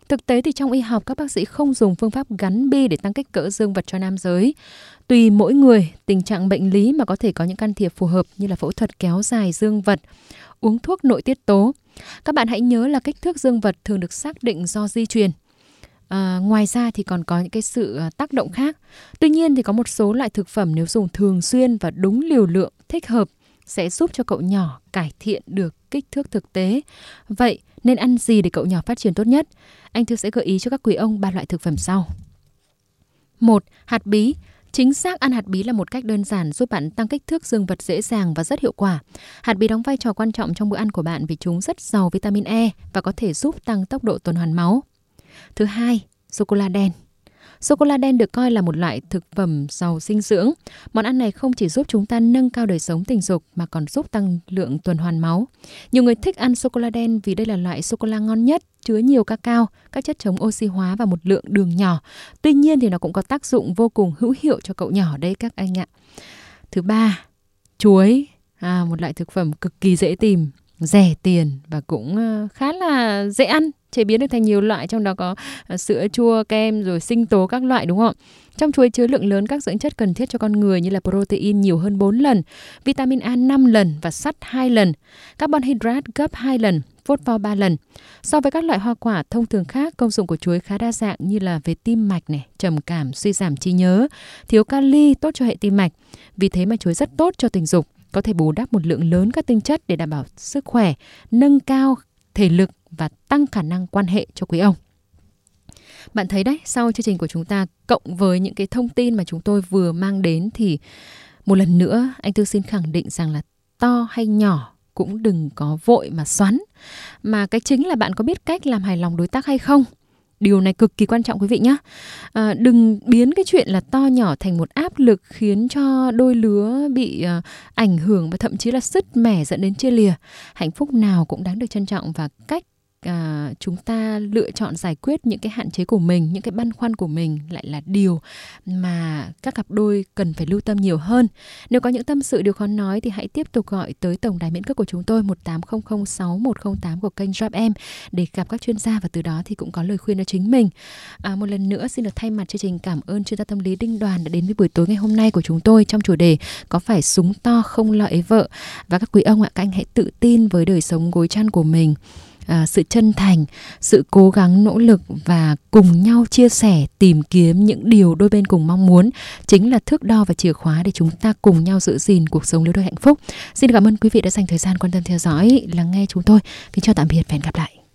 Thực tế thì trong y học các bác sĩ không dùng phương pháp gắn bi để tăng kích cỡ dương vật cho nam giới. Tùy mỗi người, tình trạng bệnh lý mà có thể có những can thiệp phù hợp như là phẫu thuật kéo dài dương vật, uống thuốc nội tiết tố. Các bạn hãy nhớ là kích thước dương vật thường được xác định do di truyền. À, ngoài ra thì còn có những cái sự à, tác động khác. Tuy nhiên thì có một số loại thực phẩm nếu dùng thường xuyên và đúng liều lượng thích hợp sẽ giúp cho cậu nhỏ cải thiện được kích thước thực tế. Vậy nên ăn gì để cậu nhỏ phát triển tốt nhất? Anh Thư sẽ gợi ý cho các quý ông ba loại thực phẩm sau. một Hạt bí Chính xác ăn hạt bí là một cách đơn giản giúp bạn tăng kích thước dương vật dễ dàng và rất hiệu quả. Hạt bí đóng vai trò quan trọng trong bữa ăn của bạn vì chúng rất giàu vitamin E và có thể giúp tăng tốc độ tuần hoàn máu. Thứ hai, sô cô la đen. Sô cô la đen được coi là một loại thực phẩm giàu dinh dưỡng. Món ăn này không chỉ giúp chúng ta nâng cao đời sống tình dục mà còn giúp tăng lượng tuần hoàn máu. Nhiều người thích ăn sô cô la đen vì đây là loại sô cô la ngon nhất, chứa nhiều cacao, các chất chống oxy hóa và một lượng đường nhỏ. Tuy nhiên thì nó cũng có tác dụng vô cùng hữu hiệu cho cậu nhỏ đây các anh ạ. Thứ ba, chuối, à, một loại thực phẩm cực kỳ dễ tìm, rẻ tiền và cũng ờ, khá là dễ ăn chế biến được thành nhiều loại trong đó có à, sữa chua kem rồi sinh tố các loại đúng không trong chuối chứa lượng lớn các dưỡng chất cần thiết cho con người như là protein nhiều hơn 4 lần, vitamin A 5 lần và sắt 2 lần, carbon hydrate gấp 2 lần, phốt pho 3 lần. So với các loại hoa quả thông thường khác, công dụng của chuối khá đa dạng như là về tim mạch này, trầm cảm, suy giảm trí nhớ, thiếu kali tốt cho hệ tim mạch. Vì thế mà chuối rất tốt cho tình dục, có thể bù đắp một lượng lớn các tinh chất để đảm bảo sức khỏe, nâng cao thể lực và tăng khả năng quan hệ cho quý ông. Bạn thấy đấy, sau chương trình của chúng ta cộng với những cái thông tin mà chúng tôi vừa mang đến thì một lần nữa anh Tư xin khẳng định rằng là to hay nhỏ cũng đừng có vội mà xoắn. Mà cái chính là bạn có biết cách làm hài lòng đối tác hay không? Điều này cực kỳ quan trọng quý vị nhé. À, đừng biến cái chuyện là to nhỏ thành một áp lực khiến cho đôi lứa bị à, ảnh hưởng và thậm chí là sứt mẻ dẫn đến chia lìa. Hạnh phúc nào cũng đáng được trân trọng và cách à, chúng ta lựa chọn giải quyết những cái hạn chế của mình những cái băn khoăn của mình lại là điều mà các cặp đôi cần phải lưu tâm nhiều hơn. Nếu có những tâm sự điều khó nói thì hãy tiếp tục gọi tới tổng đài miễn cước của chúng tôi một tám không không sáu một không tám của kênh Drop Em. Để gặp các chuyên gia và từ đó thì cũng có lời khuyên cho chính mình. À, một lần nữa xin được thay mặt chương trình cảm ơn chuyên gia tâm lý Đinh Đoàn đã đến với buổi tối ngày hôm nay của chúng tôi trong chủ đề có phải súng to không lợi vợ? Và các quý ông ạ các anh hãy tự tin với đời sống gối chăn của mình à, sự chân thành sự cố gắng nỗ lực và cùng nhau chia sẻ tìm kiếm những điều đôi bên cùng mong muốn chính là thước đo và chìa khóa để chúng ta cùng nhau giữ gìn cuộc sống lứa đôi hạnh phúc. Xin cảm ơn quý vị đã dành thời gian quan tâm theo dõi lắng nghe chúng tôi. Kính chào tạm biệt và hẹn gặp lại.